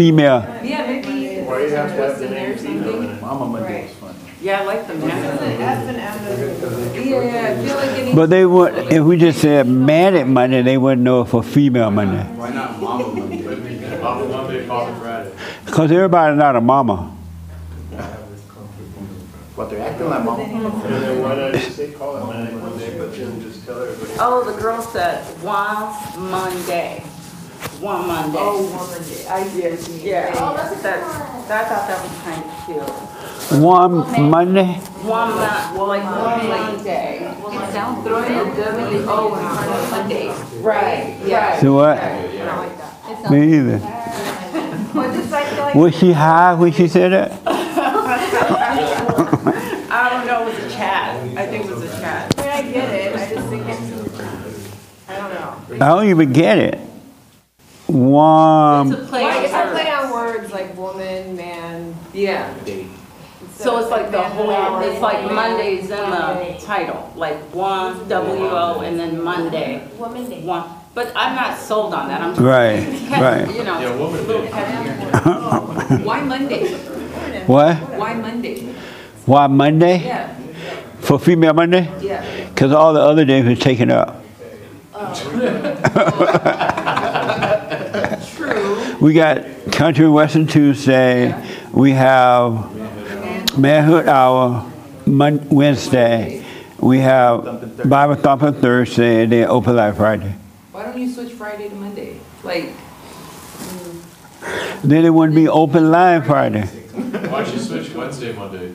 female. Yeah, maybe Why you have to have the name female something. Mama Monday was funny. Yeah, I like the man. F. Yeah, I feel like. But they would, if we just said Manic Monday, they wouldn't know it for female Monday. Why not Mama Monday? Papa Monday, Papa Friday. Because everybody's not a mama. But they're acting like Mama. And then why not just say call it Monday, Monday, but then just tell everybody. Oh, the girl said why Monday. One Monday. Oh, Monday. I see what you mean. Yeah, Oh, that's a that, that, I thought that was kind of cute. One Monday? One mon, like one Monday. It sounds good. W O in front of Monday. Right, yeah. So what? I like that. It sounds. Me either. Well, just I feel like. Was she high when she said it? I don't know, it was a chat. I think it was a chat. I mean, I get it, I just think it's, I don't know. I don't even get it. One. It's a play Like, on it's a play words. on words like woman, man. Yeah. Date. So it's like the whole, hour, it's like woman, Mondays in the title, like one, W O, and then Monday. Woman day. One, but I'm not sold on that. I'm. Right, right. You know. Yeah, woman day. Why Monday? What? Why Monday? Why Monday? Yeah, For female Monday? yeah. Because all the other days were taken up. Oh. True. We got Country and Western Tuesday. We have Manhood Hour Mon- Wednesday. We have Bible Thumping Thursday and then Open Line Friday. Why don't you switch Friday to Monday? Like, Then it wouldn't be Open Line Friday. Why don't you switch Wednesday, Monday?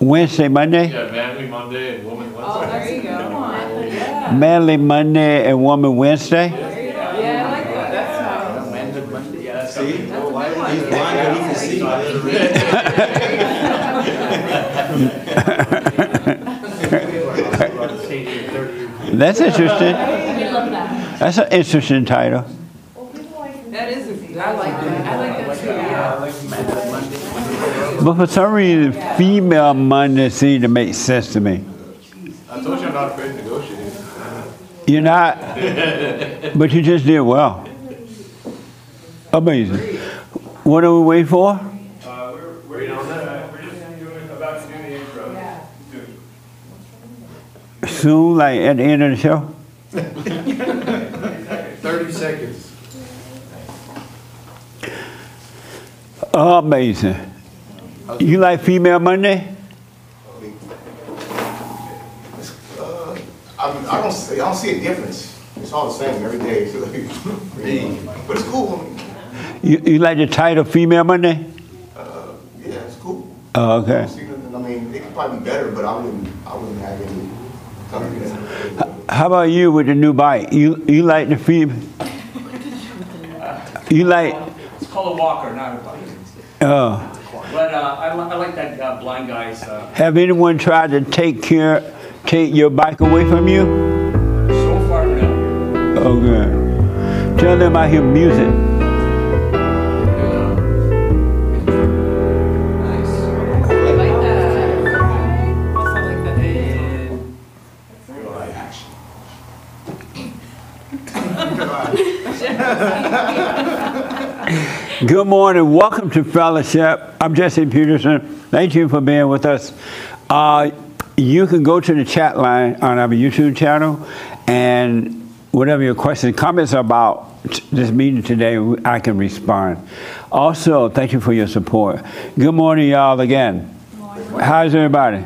Wednesday, Monday? Yeah, manly Monday and woman Wednesday. oh, there you go. Come on. Yeah. Manly Monday and Woman Wednesday? Yeah, I like that. That's nice. Manhood Monday, yeah, that's. See? That's a good one. He's blind, but he can see. That's interesting. We love that. That's an interesting title. That is, a- I like that. I like that too, yeah. But for some reason, female Monday seemed to make sense to me. I told you I'm not afraid to negotiate. You're not, but you just did well. Amazing. What are we waiting for? Uh, we're, we're, uh, we're just doing, about to do the intro. Soon, like at the end of the show? Thirty seconds. Amazing. You like female Monday? Uh, I, I don't see, I don't see a difference. It's all the same every day. So, but it's cool. You, you like the title female Monday? Uh, yeah, it's cool. Oh, okay. don't see nothing- I mean, it could probably be better, but I wouldn't. I wouldn't have any. confidence. How about you with the new bike? You you like the female? You like? It's called a walker, not a bike. Uh, But uh, I, li- I like that uh, blind guy's. Uh, have anyone tried to take care, take your bike away from you? so far, no. Oh, good. Tell them I hear music. Good morning. Welcome to Fellowship. I'm Jesse Peterson. Thank you for being with us. Uh, you can go to the chat line on our YouTube channel, and whatever your questions, comments about this meeting today, I can respond. Also, thank you for your support. Good morning, y'all, again. How's everybody?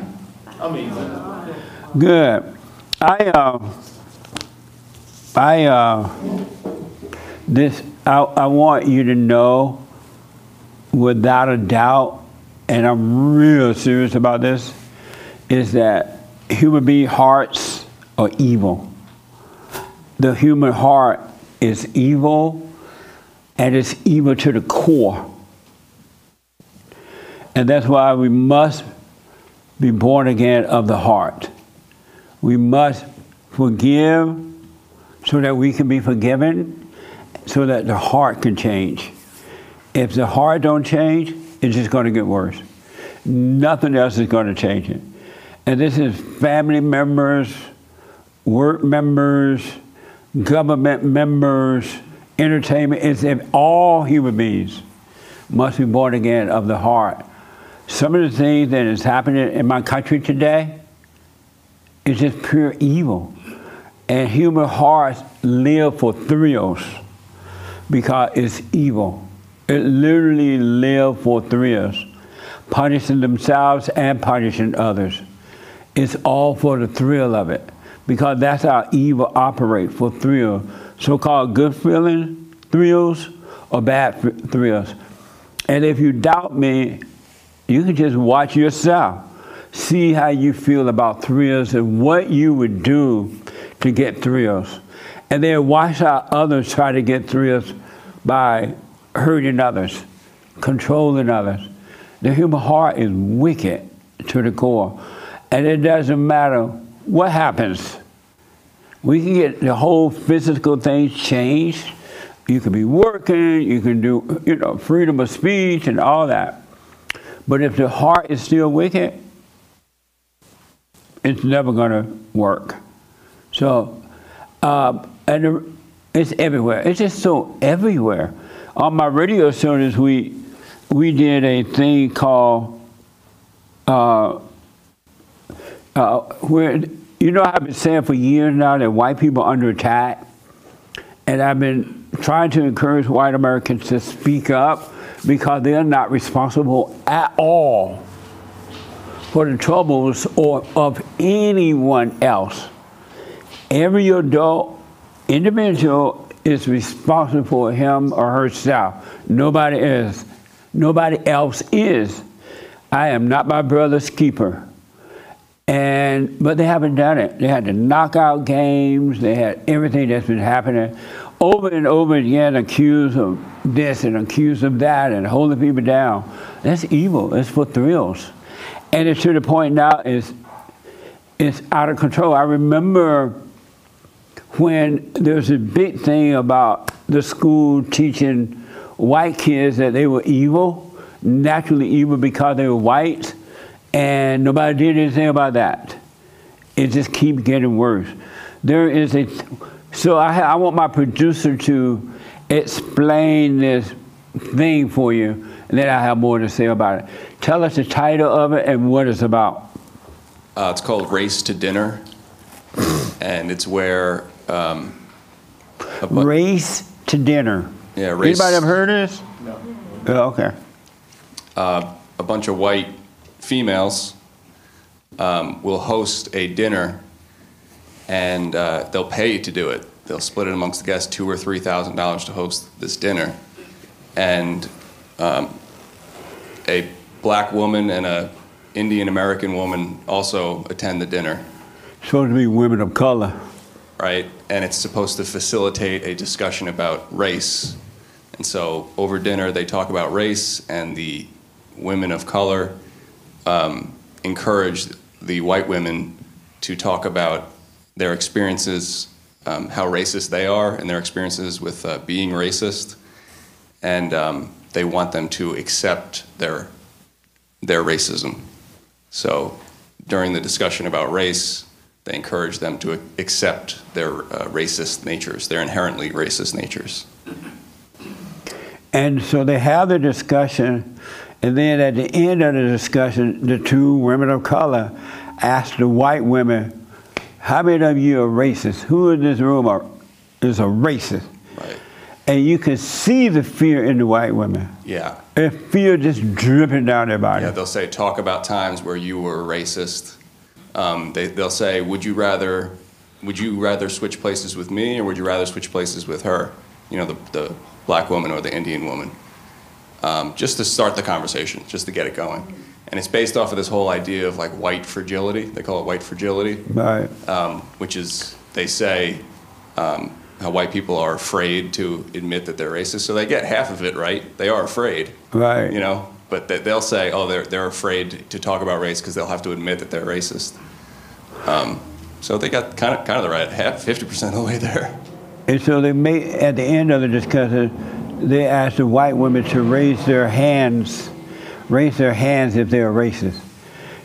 Amazing. Good. I uh, I uh, this I, I want you to know without a doubt, and I'm real serious about this, is that human being hearts are evil. The human heart is evil, and it's evil to the core. And that's why we must be born again of the heart. We must forgive so that we can be forgiven, so that the heart can change. If the heart don't change, it's just going to get worse. Nothing else is going to change it. And this is family members, work members, government members, entertainment. It's all human beings. must be born again of the heart. Some of the things that is happening in my country today is just pure evil. And human hearts live for thrills because it's evil. It literally live for thrills, punishing themselves and punishing others. It's all for the thrill of it because that's how evil operates for thrill. So-called good feeling thrills or bad th- thrills. And if you doubt me, you can just watch yourself. See how you feel about thrills and what you would do to get thrills. And then watch how others try to get through us by hurting others, controlling others. The human heart is wicked to the core. And it doesn't matter what happens. We can get the whole physical things changed. You can be working, you can do, you know, freedom of speech and all that. But if the heart is still wicked, it's never going to work. So, uh, and it's everywhere. It's just so everywhere. On my radio service, we we did a thing called uh, uh, where you know I've been saying for years now that white people are under attack, and I've been trying to encourage white Americans to speak up because they are not responsible at all for the troubles or of anyone else. Every adult individual is responsible for him or herself. Nobody is. Nobody else is. I am not my brother's keeper. And but they haven't done it. They had the knockout games. They had everything that's been happening over and over again. Accused of this and accused of that, and holding people down. That's evil. It's for thrills, and it's to the point now is it's out of control. I remember when there was a big thing about the school teaching white kids that they were evil, naturally evil because they were white, and nobody did anything about that. It just keeps getting worse. There is a, so I, I want my producer to explain this thing for you, and then I have more to say about it. Tell us the title of it and what it's about. Uh, it's called Race to Dinner, and it's where um, bu- Race to dinner. yeah, race, Anybody ever heard of this? No. okay. uh, a bunch of white females um, will host a dinner, and uh, they'll pay to do it. They'll split it amongst the guests, two or three thousand dollars to host this dinner, and um, a black woman and a Indian American woman also attend the dinner. Supposed to be women of color. Right? And it's supposed to facilitate a discussion about race. And so over dinner, they talk about race, and the women of color um, encourage the white women to talk about their experiences, um, how racist they are, and their experiences with uh, being racist. And um, they want them to accept their, their racism. So during the discussion about race, they encourage them to accept their uh, racist natures, their inherently racist natures. And so they have the discussion, and then at the end of the discussion, the two women of color ask the white women, How many of you are racist? Who in this room are, is a racist? Right. And you can see the fear in the white women. Yeah. And fear just dripping down their body. Yeah, they'll say, talk about times where you were racist. Um, they, they'll say, would you rather, would you rather switch places with me, or would you rather switch places with her? You know, the, the black woman or the Indian woman. Um, just to start the conversation, just to get it going. And it's based off of this whole idea of like white fragility. They call it white fragility. Right. um, which is they say um, how white people are afraid to admit that they're racist. So they get half of it right. They are afraid, Right. you know. But they, they'll say, oh, they're they're afraid to talk about race because they'll have to admit that they're racist. Um, so they got kind of kind of the right half, fifty percent of the way there. And so they may, at the end of the discussion, they asked the white women to raise their hands, raise their hands if they're racist.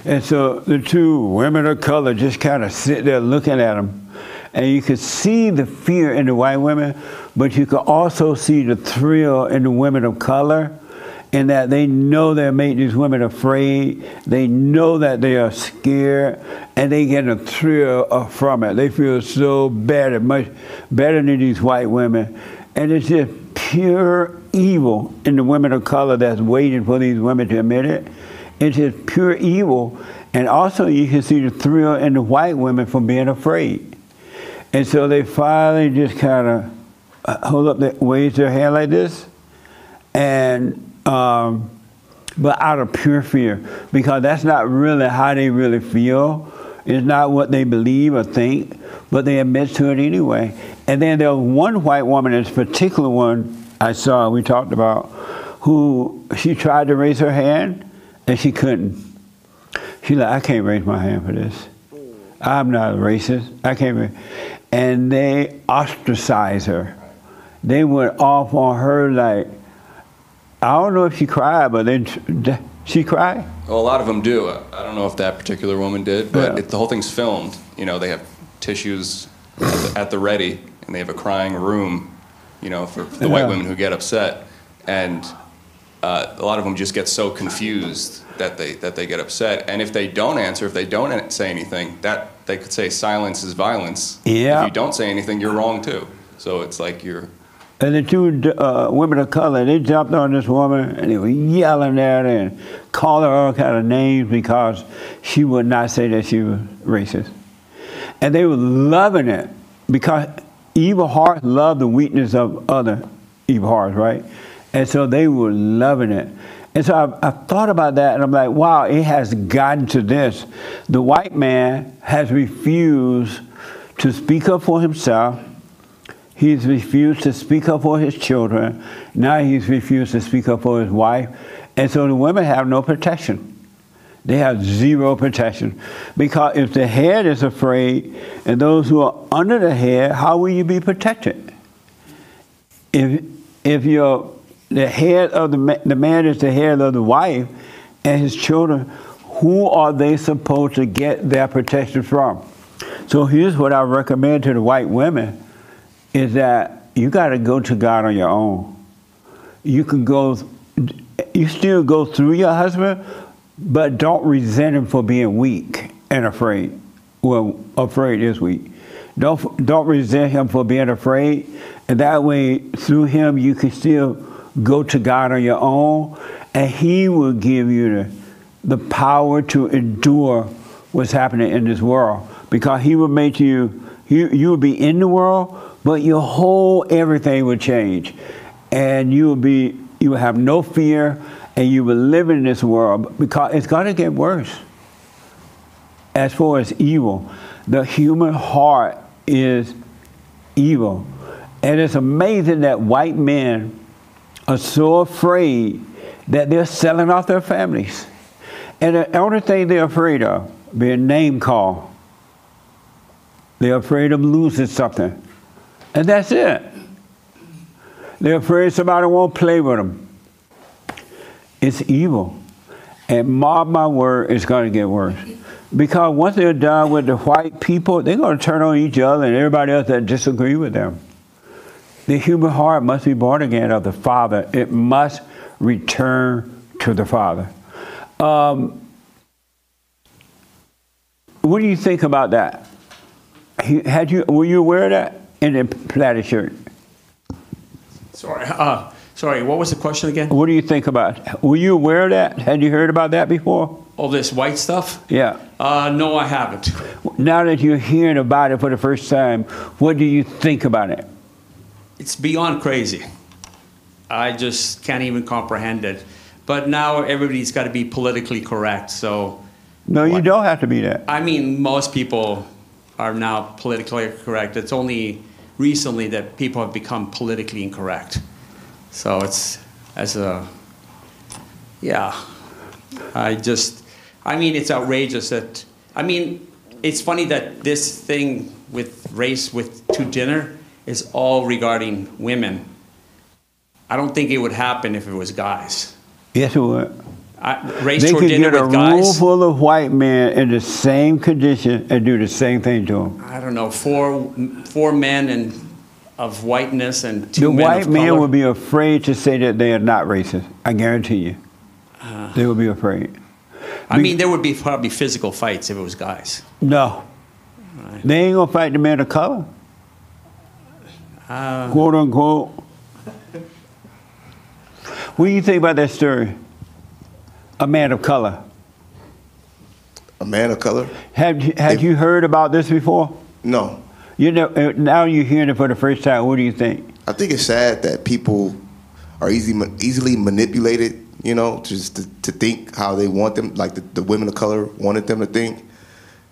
And so the two women of color just kind of sit there looking at them. And you could see the fear in the white women, but you could also see the thrill in the women of color. In that they know they make these women afraid. They know that they are scared, and they get a thrill uh, from it. They feel so better, much better than these white women, and it's just pure evil in the women of color that's waiting for these women to admit it. It's just pure evil, and also you can see the thrill in the white women from being afraid. And so they finally just kind of uh, hold up, their, raise their hand like this, and um, but out of pure fear, because that's not really how they really feel. It's not what they believe or think, but they admit to it anyway. And then there was one white woman, this particular one I saw, we talked about, who she tried to raise her hand and she couldn't. She's like, I can't raise my hand for this. I'm not a racist. I can't. Raise. And they ostracized her. They went off on her like, I don't know if she cried, but then she cried. Well, a lot of them do. I don't know if that particular woman did, but Yeah. it, the whole thing's filmed. You know, they have tissues at the, at the ready, and they have a crying room. You know, for, for the white women who get upset, and uh, a lot of them just get so confused that they that they get upset. And if they don't answer, if they don't say anything, that they could say silence is violence. Yeah. If you don't say anything, you're wrong too. So it's like you're And the two uh, women of color, they jumped on this woman and they were yelling at her and calling her all kind of names because she would not say that she was racist. And they were loving it because evil hearts love the weakness of other evil hearts, right? And so they were loving it. And so I, I thought about that and I'm like, wow, it has gotten to this. The white man has refused to speak up for himself. He's refused to speak up for his children. Now he's refused to speak up for his wife. And so the women have no protection. They have zero protection. Because if the head is afraid and those who are under the head, how will you be protected? If, if you're the head of the, the man is the head of the wife and his children, who are they supposed to get their protection from? So here's what I recommend to the white women is that you got to go to God on your own. You can go, you still go through your husband, but don't resent him for being weak and afraid. Well, afraid is weak. Don't don't resent him for being afraid, and that way through him you can still go to God on your own, and He will give you the the power to endure what's happening in this world because He will make you you you will be in the world, but your whole everything will change, and you will be you will have no fear, and you will live in this world because it's going to get worse as far as evil. The human heart is evil. And it's amazing that white men are so afraid that they're selling off their families. And the only thing they're afraid of, being name called. They're afraid of losing something. And that's it. They're afraid somebody won't play with them. It's evil. And mark my word, it's going to get worse. Because once they're done with the white people, they're going to turn on each other and everybody else that disagree with them. The human heart must be born again of the Father. It must return to the Father. Um, what do you think about that? Had you were you aware of that in the plaid shirt? Sorry, uh, sorry, what was the question again? What do you think about? Were you aware of that? Had you heard about that before? All this white stuff? Yeah. Uh, no, I haven't. Now that you're hearing about it for the first time, what do you think about it? It's beyond crazy. I just can't even comprehend it. But now everybody's got to be politically correct. So, No, you What? don't have to be that. I mean, most people are now politically correct. It's only recently that people have become politically incorrect. So it's as a, yeah. I just, I mean, it's outrageous that, I mean, it's funny that this thing with race with to dinner is all regarding women. I don't think it would happen if it was guys. Yes, it would. I, race They to could dinner get a room full of white men in the same condition and do the same thing to them. I don't know, four four men and of whiteness and The two men white man would be afraid to say that they are not racist. I guarantee you. they would be afraid. I mean, there would be probably physical fights if it was guys. No. They ain't gonna fight the man of color. Uh, quote unquote. What do you think about that story? A man of color. A man of color? Have you, had you heard about this before? No. You know, uh, now you're hearing it for the first time. What do you think? I think it's sad that people are easy, easily manipulated, you know, just to, to think how they want them, like the, the women of color wanted them to think.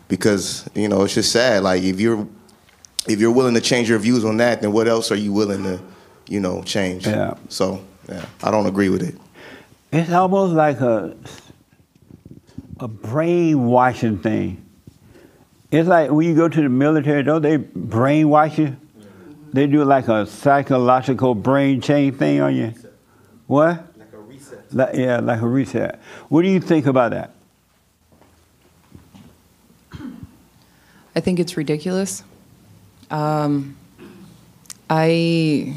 Because, you know, it's just sad. Like if you're if you're willing to change your views on that, then what else are you willing to, you know, change? Yeah. So yeah, I don't agree with it. It's almost like a a brainwashing thing. It's like when you go to the military, don't they brainwash you? They do like a psychological brain change thing on you. What? Like a reset. Like, yeah, like a reset. What do you think about that? I think it's ridiculous. Um, I,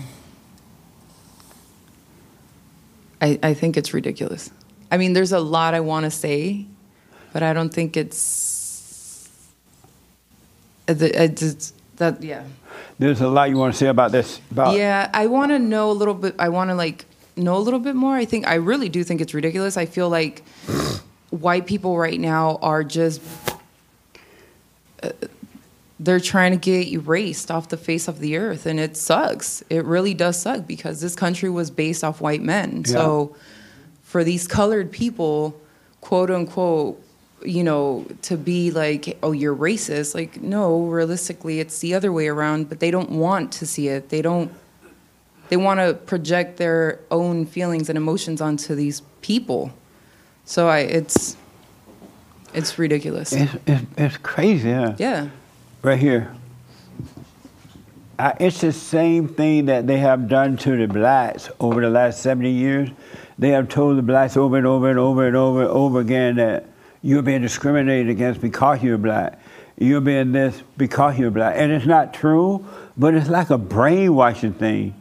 I, I think it's ridiculous. I mean, there's a lot I want to say, but I don't think it's, it's, it's that. Yeah. There's a lot you want to say about this. About Yeah, I want to know a little bit. I want to like know a little bit more. I think I really do think it's ridiculous. I feel like white people right now are just uh, they're trying to get erased off the face of the earth, and it sucks. It really does suck because this country was based off white men. So for these colored people, quote unquote, you know, to be like, oh, you're racist. Like, no, realistically, it's the other way around. But they don't want to see it. They don't. They want to project their own feelings and emotions onto these people. So I, it's, it's ridiculous. It's, it's, it's crazy, huh? Yeah. Right here. I, it's the same thing that they have done to the blacks over the last 70 years. They have told the blacks over and over and over and over and over again that you're being discriminated against because you're black. You're being this because you're black. And it's not true, but it's like a brainwashing thing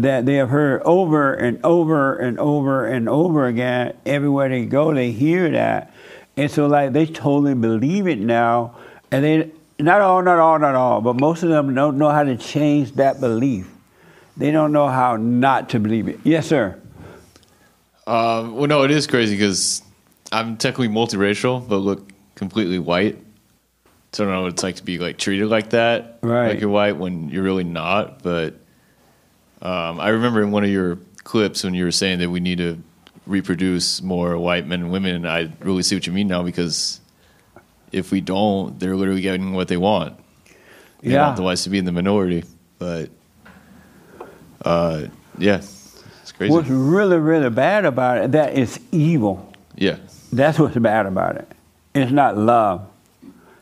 that they have heard over and over and over and over again. Everywhere they go, they hear that. And so, like, they totally believe it now. And they, not all, not all, not all, but most of them don't know how to change that belief. They don't know how not to believe it. Yes, sir. Um, well, no, it is crazy because I'm technically multiracial, but look completely white. So I don't know what it's like to be like treated like that, Right. like you're white when you're really not. But um, I remember in one of your clips when you were saying that we need to reproduce more white men and women. And I really see what you mean now because if we don't, they're literally getting what they want. They Yeah. want the whites to be in the minority, but uh, yeah, it's crazy. What's really, really bad about it, that it's evil. yeah. That's what's bad about it. It's not love.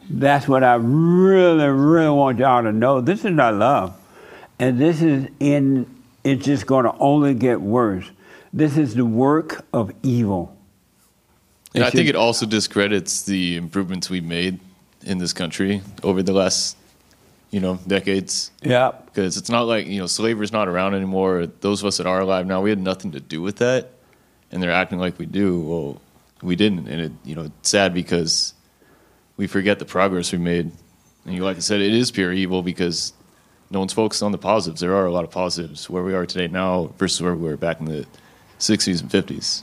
That's what I really, really want y'all to know. This is not love. And this is in, it's just going to only get worse. This is the work of evil. And I think it also discredits the improvements we've made in this country over the last, you know, decades. Yeah. Because it's not like, you know, slavery's not around anymore. Those of us that are alive now, we had nothing to do with that. And they're acting like we do. Well, we didn't. And it, you know, it's sad because we forget the progress we made. And you, like I said, it is pure evil because no one's focused on the positives. There are a lot of positives where we are today now versus where we were back in the 60s and 50s.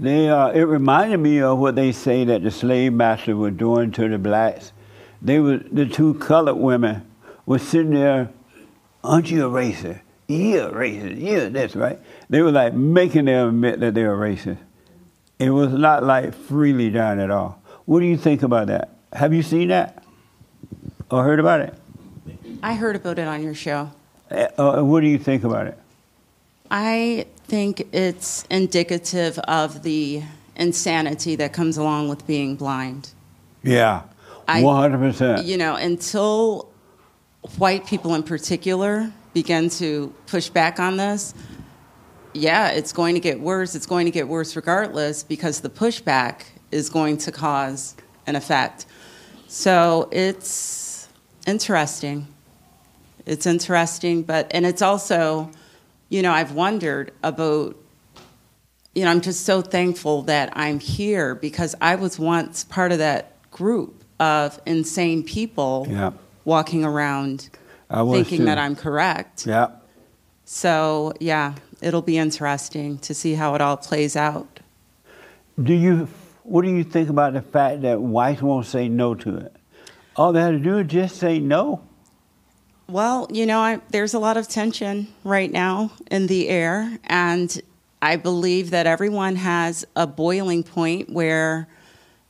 They, uh, it reminded me of what they say that the slave master was doing to the blacks. They were the two colored women were sitting there. Aren't you a racist? You're a racist. Yeah, that's right? They were like making them admit that they were racist. It was not like freely done at all. What do you think about that? Have you seen that or heard about it? I heard about it on your show. Uh, uh, what do you think about it? I think it's indicative of the insanity that comes along with being blind. Yeah, one hundred percent. You know, until white people in particular begin to push back on this, yeah, it's going to get worse. It's going to get worse regardless because the pushback is going to cause an effect. So it's interesting. It's interesting, but and it's also, you know, I've wondered about. You know, I'm just so thankful that I'm here because I was once part of that group of insane people Yeah. walking around thinking too. that I'm correct. Yeah. So, yeah, it'll be interesting to see how it all plays out. Do you? What do you think about the fact that whites won't say no to it? All they have to do is just say no. Well, you know, I, there's a lot of tension right now in the air, and I believe that everyone has a boiling point where,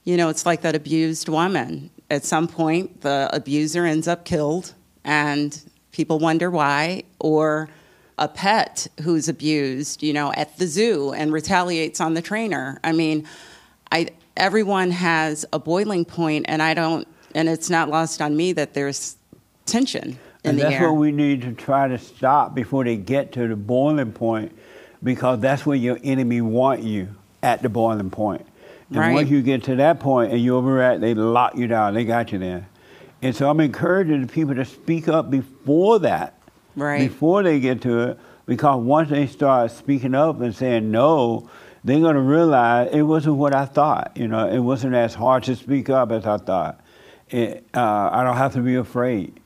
you know, it's like that abused woman. At some point, the abuser ends up killed, and people wonder why, or a pet who's abused, you know, at the zoo and retaliates on the trainer. I mean, I everyone has a boiling point, and I don't, and it's not lost on me that there's tension and that's air. what we need to try to stop before they get to the boiling point, because that's where your enemy want you at the boiling point. And Right. once you get to that point and you're over overreact, they lock you down. They got you there. And so I'm encouraging the people to speak up before that, Right. before they get to it, because once they start speaking up and saying no, they're going to realize it wasn't what I thought. You know, it wasn't as hard to speak up as I thought. It, uh, I don't have to be afraid.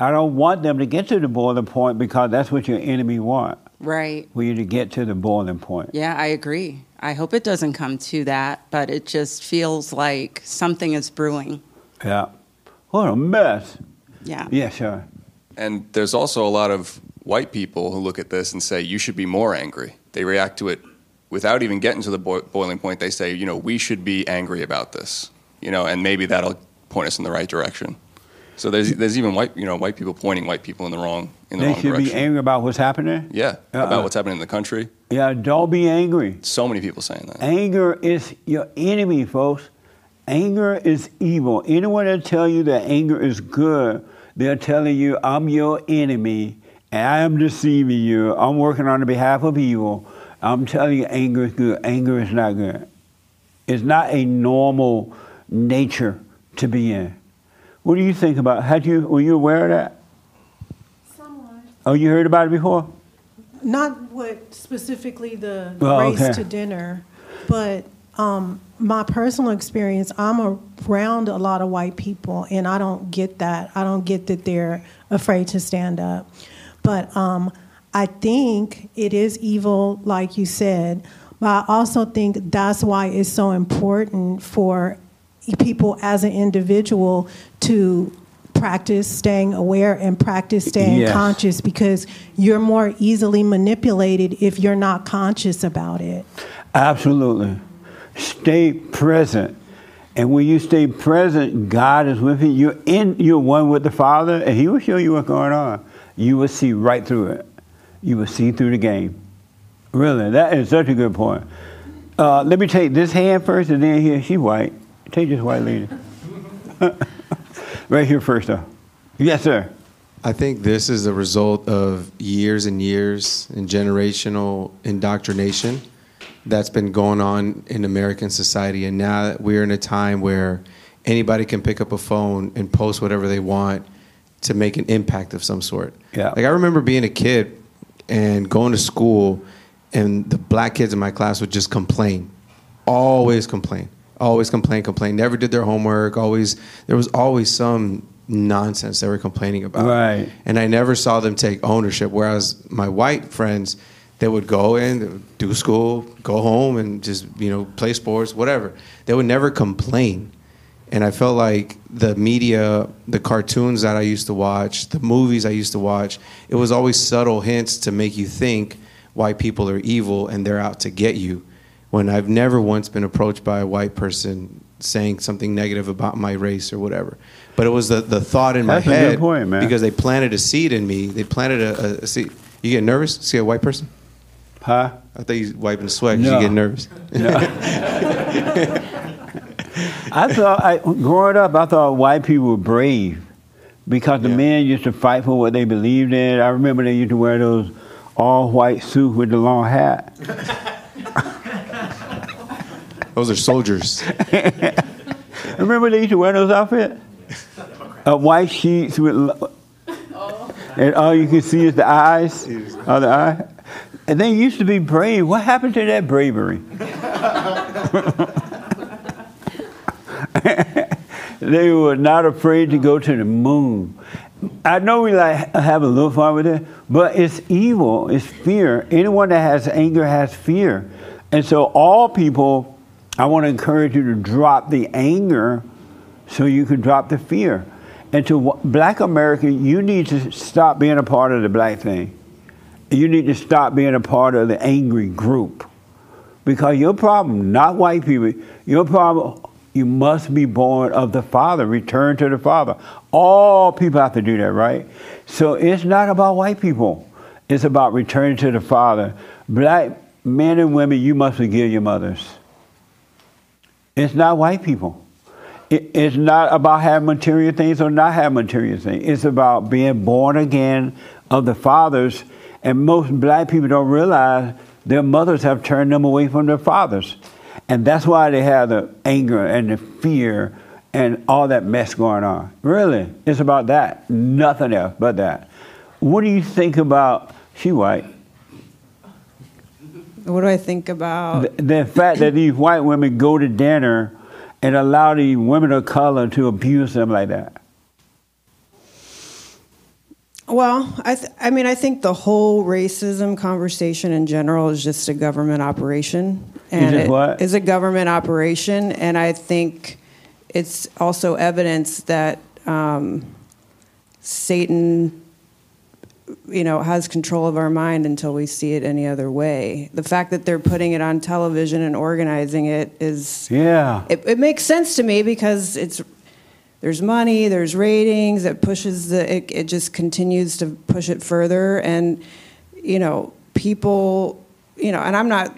I don't want them to get to the boiling point because that's what your enemy want. Right. For you to get to the boiling point. Yeah, I agree. I hope it doesn't come to that, but it just feels like something is brewing. Yeah. What a mess. Yeah. Yeah, sure. And there's also a lot of white people who look at this and say, you should be more angry. They react to it without even getting to the boi- boiling point. They say, you know, we should be angry about this, you know, and maybe that'll point us in the right direction. So there's, there's even white, you know, white people pointing white people in the wrong, in the They wrong should direction. be angry about what's happening. yeah, Uh-uh. about what's happening in the country. Yeah, don't be angry. So many people saying that. Anger is your enemy, folks. Anger is evil. Anyone that tell you that anger is good, they're telling you, I'm your enemy, and I am deceiving you. I'm working on the behalf of evil. I'm telling you, anger is good. Anger is not good. It's not a normal nature to be in. What do you think about? Had you were you aware of that? Somewhat. Oh, you heard about it before? Not what specifically the Oh, race okay. to dinner, but um, my personal experience, I'm around a lot of white people, and I don't get that. I don't get that they're afraid to stand up. But um, I think it is evil, like you said. But I also think that's why it's so important for people as an individual to practice staying aware and practice staying Yes. conscious because you're more easily manipulated if you're not conscious about it. Absolutely. Stay present. And when you stay present, God is with you. You're in you're one with the Father, and He will show you what's going on. You will see right through it. You will see through the game. Really, that is such a good point. Uh, let me take this hand first, and then here. She white. This white lady. right here first, though. Yes, sir. I think this is the result of years and years and generational indoctrination that's been going on in American society. And now we're in a time where anybody can pick up a phone and post whatever they want to make an impact of some sort. Yeah. Like I remember being a kid and going to school, and the black kids in my class would just complain, always complain, always complain, complain. Never did their homework. Always there was always some nonsense they were complaining about. Right. And I never saw them take ownership. Whereas my white friends, they would go in, do school, go home, and just you know play sports, whatever. They would never complain. And I felt like the media, the cartoons that I used to watch, the movies I used to watch, it was always subtle hints to make you think white people are evil and they're out to get you. When I've never once been approached by a white person saying something negative about my race or whatever. But it was the, the thought in That's a my good head point, man. because they planted a seed in me. They planted a, a, seed. You get nervous? See a white person? Huh? I thought you was wiping the sweat 'cause No. you get nervous. I thought, I, growing up, I thought white people were brave because the men used to fight for what they believed in. I remember they used to wear those all white suits with the long hat. Those are soldiers. remember they used to wear those outfits? Uh, white sheets with. and all you can see is the eyes, of the eye. And they used to be brave. What happened to that bravery? they were not afraid to go to the moon. I know we like have a little fun with it, but it's evil. It's fear. Anyone that has anger has fear, and so all people. I want to encourage you to drop the anger, so you can drop the fear. And to Black America, you need to stop being a part of the black thing. You need to stop being a part of the angry group, because your problem, not white people, your problem you must be born of the Father, return to the Father. All people have to do that, right? So it's not about white people, it's about returning to the Father. Black men and women, you must forgive your mothers. It's not white people. It- It's not about having material things or not having material things. It's about being born again of the fathers. And most black people don't realize their mothers have turned them away from their fathers. And that's why they have the anger and the fear and all that mess going on. Really, it's about that. Nothing else but that. What do you think about, she white, What do I think about? the, the fact that these white women go to dinner and allow these women of color to abuse them like that? Well, I, th- I mean, I think the whole racism conversation in general is just a government operation. And it what? is a government operation, and I think it's also evidence that um, Satan, you know, has control of our mind until we see it any other way. The fact that they're putting it on television and organizing it is Yeah. it, it makes sense to me because it's there's money, there's ratings, it pushes the it, it just continues to push it further and you know, people, you know, and I'm not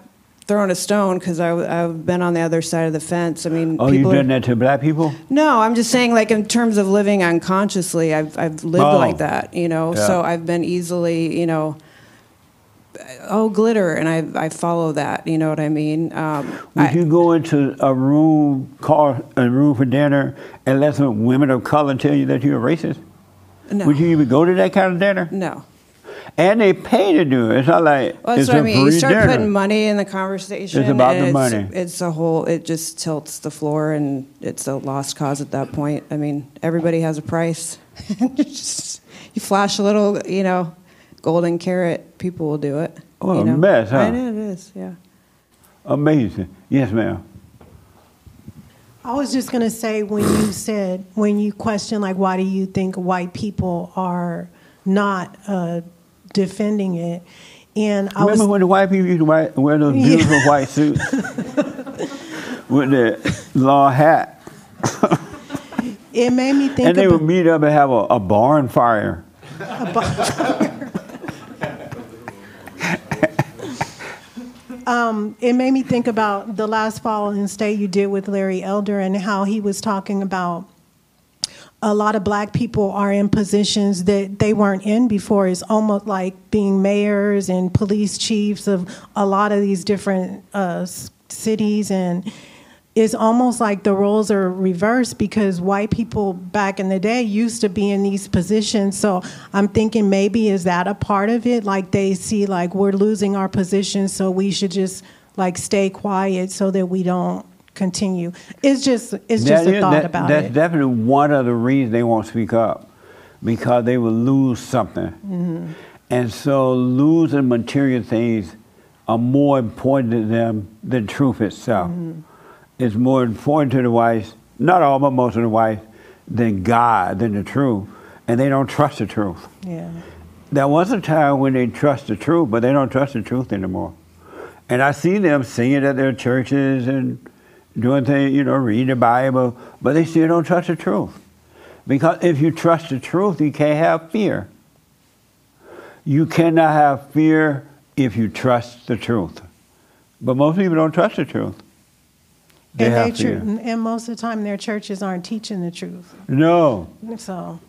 throwing a stone because I've been on the other side of the fence. I mean, Oh, you people are- done that to black people? no, I'm just saying, like in terms of living unconsciously, I've I've lived Oh. like that, you know. Yeah. So I've been easily, you know, oh glitter, and I I follow that. You know what I mean? Um, Would you go into a room, call a room for dinner, and let some women of color tell you that you're a racist? No. Would you even go to that kind of dinner? No. And they pay to do it. It's not like Well, that's it's what a I mean. You start dinner. putting money in the conversation. It's about the it's, money. It's a whole. It just tilts the floor, and it's a lost cause at that point. I mean, everybody has a price. you just you flash a little, you know, golden carrot. People will do it. What you a mess, huh? I know it is. Yeah. Amazing. Yes, ma'am. I was just going to say when you said, when you question, like, why do you think white people are not uh, defending it? And I Remember was. when the white people used to wear, wear those Yeah. beautiful white suits with the long hat? It made me think and they about. would meet up and have a, barn fire. a barn fire. Um, it made me think about the last Fallen State you did with Larry Elder and how he was talking about a lot of black people are in positions that they weren't in before. It's almost like being mayors and police chiefs of a lot of these different uh, cities and it's almost like the roles are reversed because white people back in the day used to be in these positions. So I'm thinking maybe is that a part of it? Like they see like we're losing our position, so we should just like stay quiet so that we don't continue. It's just it's just That a is- thought that- about that's it. That's definitely one of the reasons they won't speak up because they will lose something. Mhm. And so losing material things are more important to them than truth itself. It's more important to the whites, not all, but most of the whites, than God, than the truth. And they don't trust the truth. Yeah. There was a time when they trust the truth, but they don't trust the truth anymore. And I see them singing at their churches and doing things, you know, reading the Bible, but they still don't trust the truth. Because if you trust the truth, you can't have fear. You cannot have fear if you trust the truth. But most people don't trust the truth. They and, have they fear. tr- and most of the time their churches aren't teaching the truth. No, So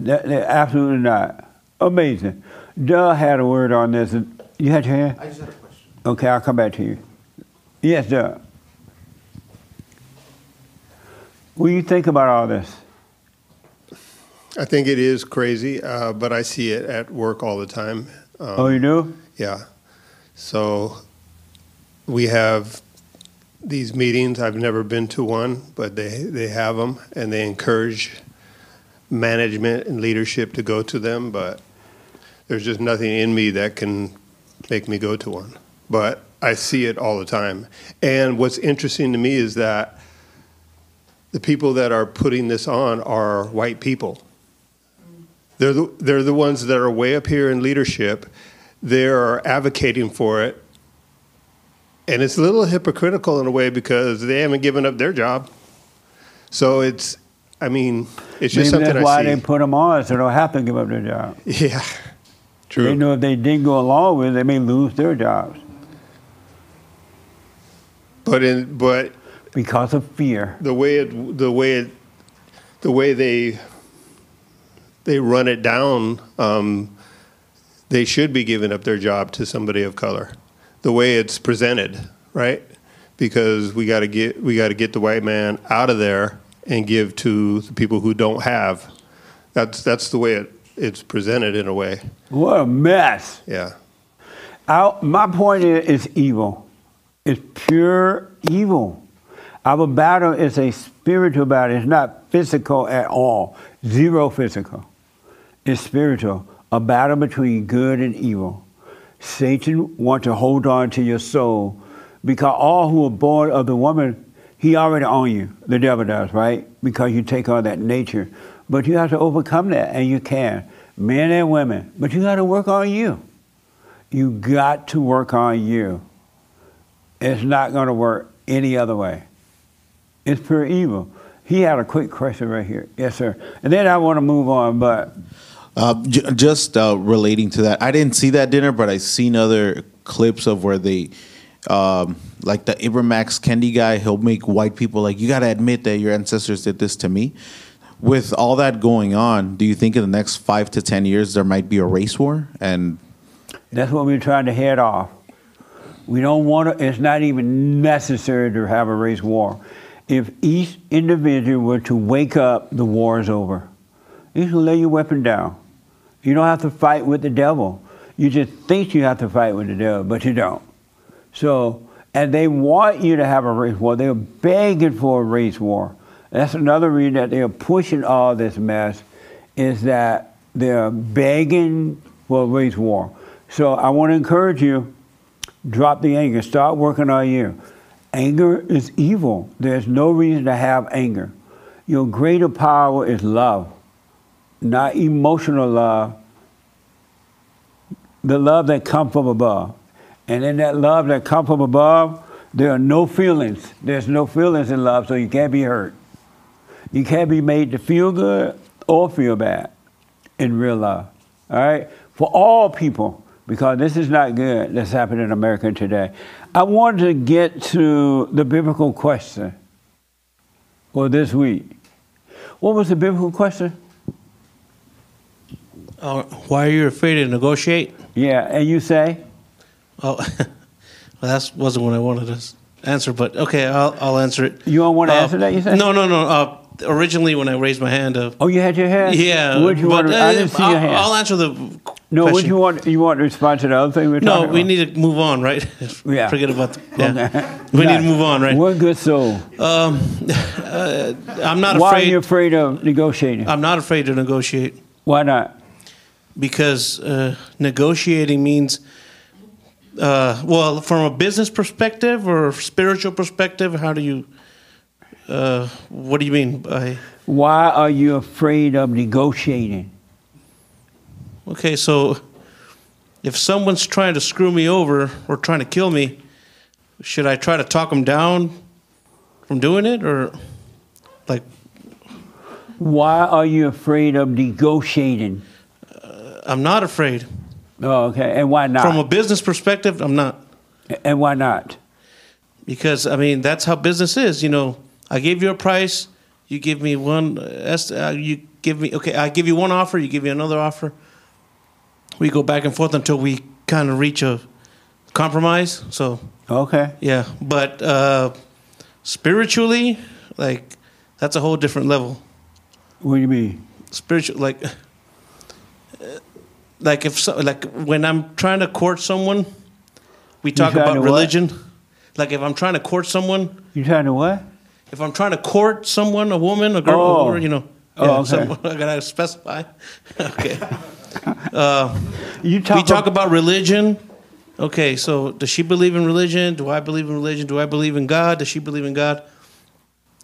that, that- absolutely not. Amazing. Doug had a word on this. You had your hand? I just had a question. Okay, I'll come back to you. Yes, Doug. What do you think about all this? I think it is crazy, uh, but I see it at work all the time. Um, Oh, you do? Yeah. So we have these meetings. I've never been to one, but they, they have them and they encourage management and leadership to go to them. But there's just nothing in me that can make me go to one. But I see it all the time. And what's interesting to me is that the people that are putting this on are white people. They're the, they're the ones that are way up here in leadership. They're advocating for it. And it's a little hypocritical in a way because they haven't given up their job. So it's, I mean, it's just Maybe something that's why see. they put them on, so they don't have to give up their job. Yeah, true. They know if they didn't go along with it, they may lose their jobs But in but because of fear. the way it the way it the way they they run it down, um, they should be giving up their job to somebody of color. The way it's presented, right? Because we got to get we got to get the white man out of there and give to the people who don't have. That's that's the way it, it's presented in a way. What a mess. Yeah. Our, my point is, it's evil. It's pure evil. Our battle is a spiritual battle. It's not physical at all. Zero physical. It's spiritual. A battle between good and evil. Satan wants to hold on to your soul because all who are born of the woman, he already own you. The devil does, right? Because you take on that nature. But you have to overcome that, and you can. Men and women. But you got to work on you. You got to work on you. It's not going to work any other way. It's pure evil. He had a quick question right here. Yes, sir. And then I want to move on, but Uh, j- just uh, relating to that, I didn't see that dinner, but I've seen other clips of where they, um, like the Ibram X Kendi guy, he'll make white people like, you got to admit that your ancestors did this to me. With all that going on, do you think in the next five to ten years there might be a race war? And that's what we're trying to head off. We don't want to, it's not even necessary to have a race war. If each individual were to wake up, the war is over. You can lay your weapon down. You don't have to fight with the devil. You just think you have to fight with the devil, but you don't. So, and they want you to have a race war. They're begging for a race war. That's another reason that they're pushing all this mess, is that they're begging for a race war. So I want to encourage you, drop the anger. Start working on you. Anger is evil. There's no reason to have anger. Your greater power is love, not emotional love, the love that comes from above. And in that love that comes from above, there are no feelings. There's no feelings in love, so you can't be hurt. You can't be made to feel good or feel bad in real love. All right? For all people, because this is not good that's happening in America today. I wanted to get to the biblical question for this week. What was the biblical question? Uh, why are you afraid to negotiate? Yeah, and you say? Oh, well, that wasn't what I wanted to answer, but okay, I'll, I'll answer it. You don't want to Uh, answer that, you say? No, no, no. Uh, originally, when I raised my hand, uh, Oh, you had your hand? yeah. But, want? I uh, didn't see I'll, your hand. I'll answer the no, question. you want? You want to respond to the other thing we we're No, we about? need to move on, right? Yeah. Forget about the. Yeah. We need to move on, right? One good soul. Um, uh, I'm not Why afraid. Why are you afraid of negotiating? I'm not afraid to negotiate. Why not? Because uh, negotiating means, uh, well, from a business perspective or spiritual perspective, how do you, uh, what do you mean by? Why are you afraid of negotiating? Okay, so if someone's trying to screw me over or trying to kill me, should I try to talk them down from doing it or like Why are you afraid of negotiating? I'm not afraid. Oh, okay. And why not? From a business perspective, I'm not. And why not? Because I mean, that's how business is. You know, I gave you a price, you give me one. Uh, uh, you give me okay. I give you one offer, you give me another offer. We go back and forth until we kind of reach a compromise. So Okay. yeah, but uh, spiritually, like that's a whole different level. What do you mean? spiritual like like if so, like when I'm trying to court someone, we talk about to what? religion. Like if I'm trying to court someone, You trying to what? if I'm trying to court someone, a woman, a girl, Oh. or you know, Oh, yeah, okay. someone, I gotta specify. okay. Uh, You we talk talk about religion. Okay, so does she believe in religion? Do I believe in religion? Do I believe in God? Does she believe in God?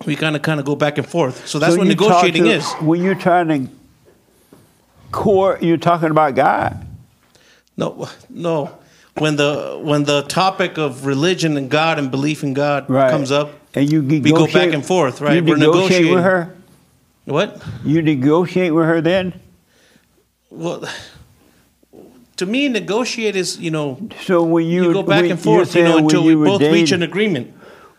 We kind of kind of go back and forth. So that's So what negotiating to- is. When you're trying to court, you're talking about God. No, no. When the when the topic of religion and God and belief in God Right. comes up, And you we go back and forth, right? You We're negotiate negotiating with her. What? You negotiate with her then. Well, to me, negotiate is you know So when you, you go back when- and forth, you know, until we you were both reach an agreement.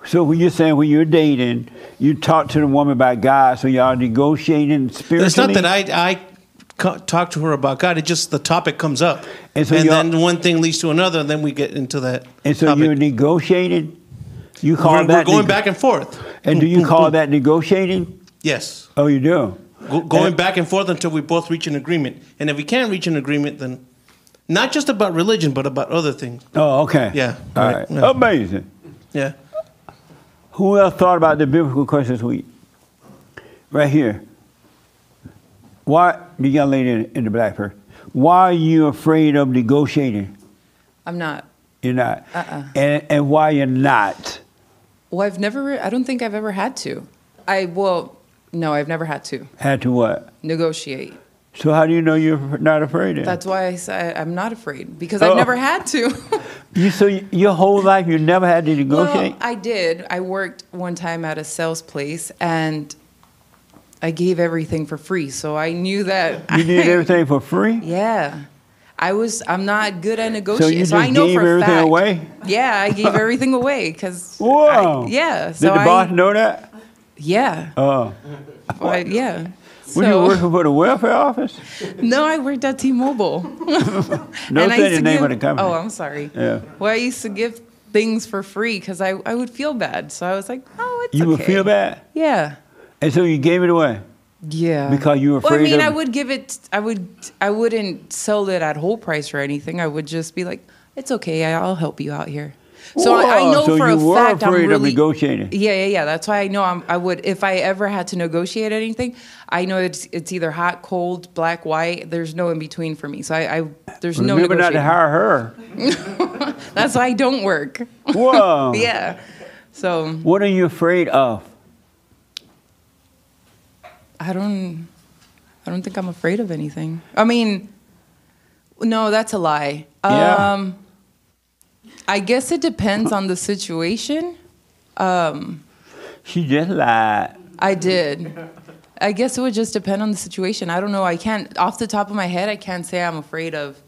So when you're saying when you're dating, you talk to the woman about God, so y'all negotiating spiritually. It's not that I I talk to her about God. It just the topic comes up, And and, so y'all- then one thing leads to another, and then we get into that. And so topic. you're negotiating. You call we're, we're going neg- back and forth. And do you call that negotiating? Yes. Oh, you do. Go, going back and forth until we both reach an agreement. And if we can't reach an agreement, then not just about religion, but about other things. Oh, okay. Yeah. All right, right. yeah. Amazing. Yeah. Who else thought about the biblical question this week? Right here. Why, the young lady in, in the black purse, why are you afraid of negotiating? I'm not. You're not. Uh-uh. And, and why you're not? Well, I've never. I don't think I've ever had to. I well, no, I've never had to Had to what? negotiate. So how do you know you're not afraid of That's why I say I'm not afraid because Oh. I've never had to. You so your whole life you never had to negotiate? Well, I did. I worked one time at a sales place and I gave everything for free. So I knew that. you did I- everything for free? Yeah. I was. I'm not good at So negotiating. you So, I just know gave for everything fact. away? Yeah, I gave everything away because. Whoa. yeah. Did So the I, boss know that? Yeah. Uh. Oh. I- yeah. Were you working for the welfare office? No, I worked at T-Mobile. And I say the name of the company. Oh, I'm sorry. Yeah. Well, I used to give things for free because I, I would feel bad. So I was like, oh, it's You would feel bad? Yeah. And so you gave it away? Yeah. Because you were afraid. Well, I mean, of I would give it. I would. I wouldn't sell it at whole price or anything. I would just be like, "It's okay. I'll help you out here." So I, I know so for a fact I'm afraid of really negotiating. Yeah, yeah, yeah. That's why I know I'm, I would if I ever had to negotiate anything. I know it's it's either hot, cold, black, white. There's no in between for me. So I, I there's no Remember not to hire her. That's why I don't work. Whoa. yeah. So What are you afraid of? I don't I don't think I'm afraid of anything. I mean, no, that's a lie. Yeah. Um I guess it depends on the situation. Um She just lied. I did. I guess it would just depend on the situation. I don't know. I can't off the top of my head I can't say I'm afraid of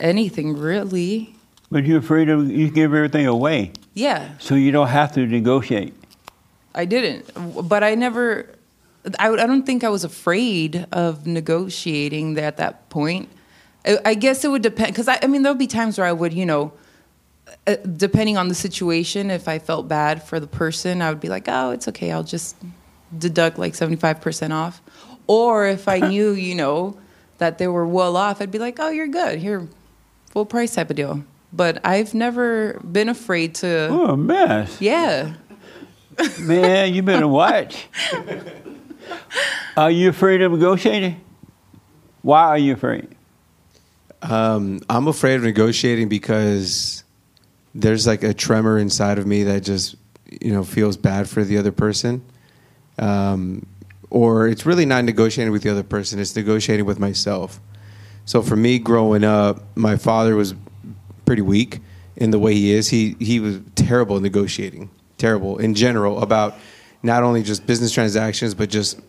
anything really. But you're afraid of you give everything away. Yeah. So you don't have to negotiate. I didn't, but I never. I, I don't think I was afraid of negotiating at that point. I, I guess it would depend because I, I mean there'll be times where I would, you know, uh, depending on the situation, if I felt bad for the person, I would be like, oh, it's okay, I'll just deduct like seventy five percent off. Or if I knew, you know, that they were well off, I'd be like, oh, you're good, here, full price type of deal. But I've never been afraid to. Oh, a mess. Yeah. Man, you better watch. Are you afraid of negotiating? Why are you afraid? Um, I'm afraid of negotiating because there's like a tremor inside of me that just you know feels bad for the other person, um, or it's really not negotiating with the other person; it's negotiating with myself. So for me, growing up, my father was pretty weak in the way he is. He he was terrible at negotiating, terrible in general about not only just business transactions but just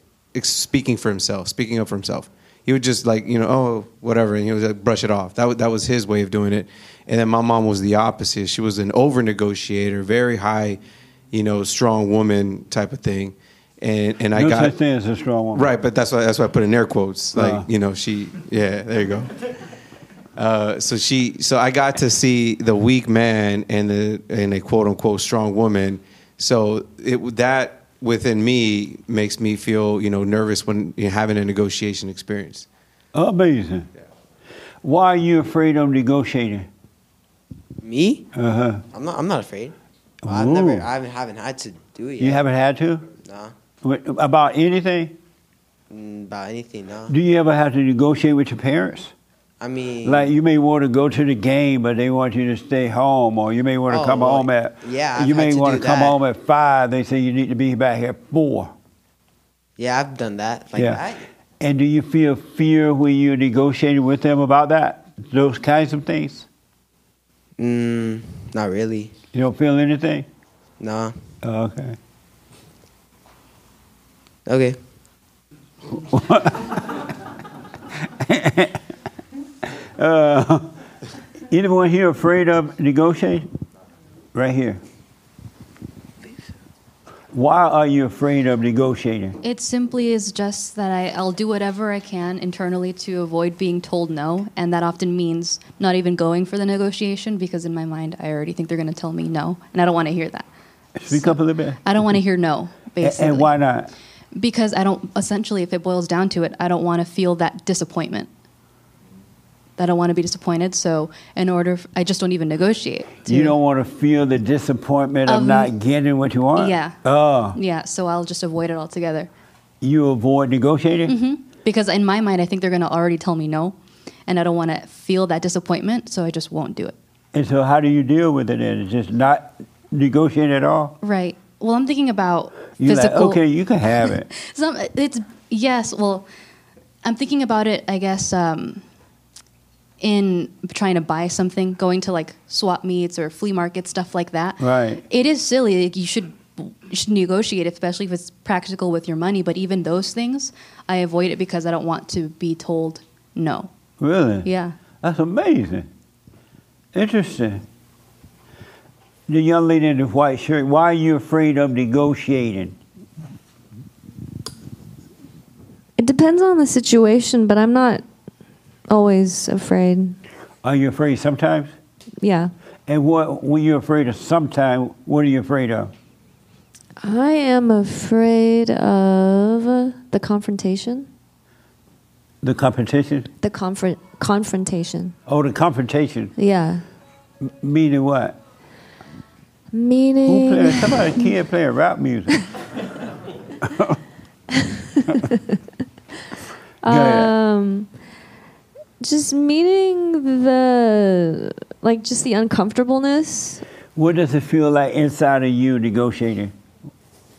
speaking for himself, speaking up for himself. He would just like you know oh whatever, and he would like, brush it off. That was, that was his way of doing it. And then my mom was the opposite. She was an over negotiator, very high, you know, strong woman type of thing. And and I no got such thing as a strong woman. Right, but that's why that's why I put in air quotes. Like Uh. you know, she. Yeah, there you go. Uh, so she, so I got to see the weak man and the and a quote unquote strong woman. So it that within me makes me feel you know nervous when you're having a negotiation experience. Amazing. Why are you afraid of negotiating? Me? Uh huh. I'm not. I'm not afraid. I've never. I haven't, haven't had to do it yet. You haven't had to? Nah. What- About anything? Mm, About anything? No. Do you ever have to negotiate with your parents? I mean. Like you may want to go to the game, but they want you to stay home, or you may want to Oh, come well, home at. yeah, I've You may to want to come that. home at five. They say you need to be back at four. Yeah, I've done that. Like yeah. that. And do you feel fear when you're negotiating with them about that? Those kinds of things. Mm, not really. You don't feel anything. Nah. Oh, okay. Okay. uh, anyone here afraid of negotiating? Right here. Why are you afraid of negotiating? It simply is just that I, I'll do whatever I can internally to avoid being told no, and that often means not even going for the negotiation because in my mind I already think they're going to tell me no, and I don't want to hear that. Speak up a little bit. I don't want to hear no, basically. And why not? Because I don't, essentially, if it boils down to it, I don't want to feel that disappointment. I don't want to be disappointed, so in order, f- I just don't even negotiate. You don't want to feel the disappointment of Um, not getting what you want? Yeah. Oh, Yeah, so I'll just avoid it altogether. you avoid negotiating? Mm-hmm. Because in my mind, I think they're going to already tell me no, and I don't want to feel that disappointment, so I just won't do it. And so, how do you deal with it then? Is just not negotiate at all? Right. Well, I'm thinking about You like, physical. okay, you can have it. Some it's yes. Well, I'm thinking about it. I guess um, in trying to buy something, going to like swap meets or flea markets, stuff like that. Right. It is silly. Like you should you should negotiate, especially if it's practical with your money. But even those things, I avoid it because I don't want to be told no. Really? Yeah. That's amazing. Interesting. The young lady in the white shirt, why are you afraid of negotiating? It depends on the situation, but I'm not always afraid. Are you afraid sometimes? Yeah. And what when you're afraid of sometime, what are you afraid of? I am afraid of the confrontation. The competition? The confront confrontation. Oh, the confrontation. Yeah. M- meaning what? Meaning. Who play, somebody kid playing rap music. Um just meeting the like just the uncomfortableness. What does it feel like inside of you negotiating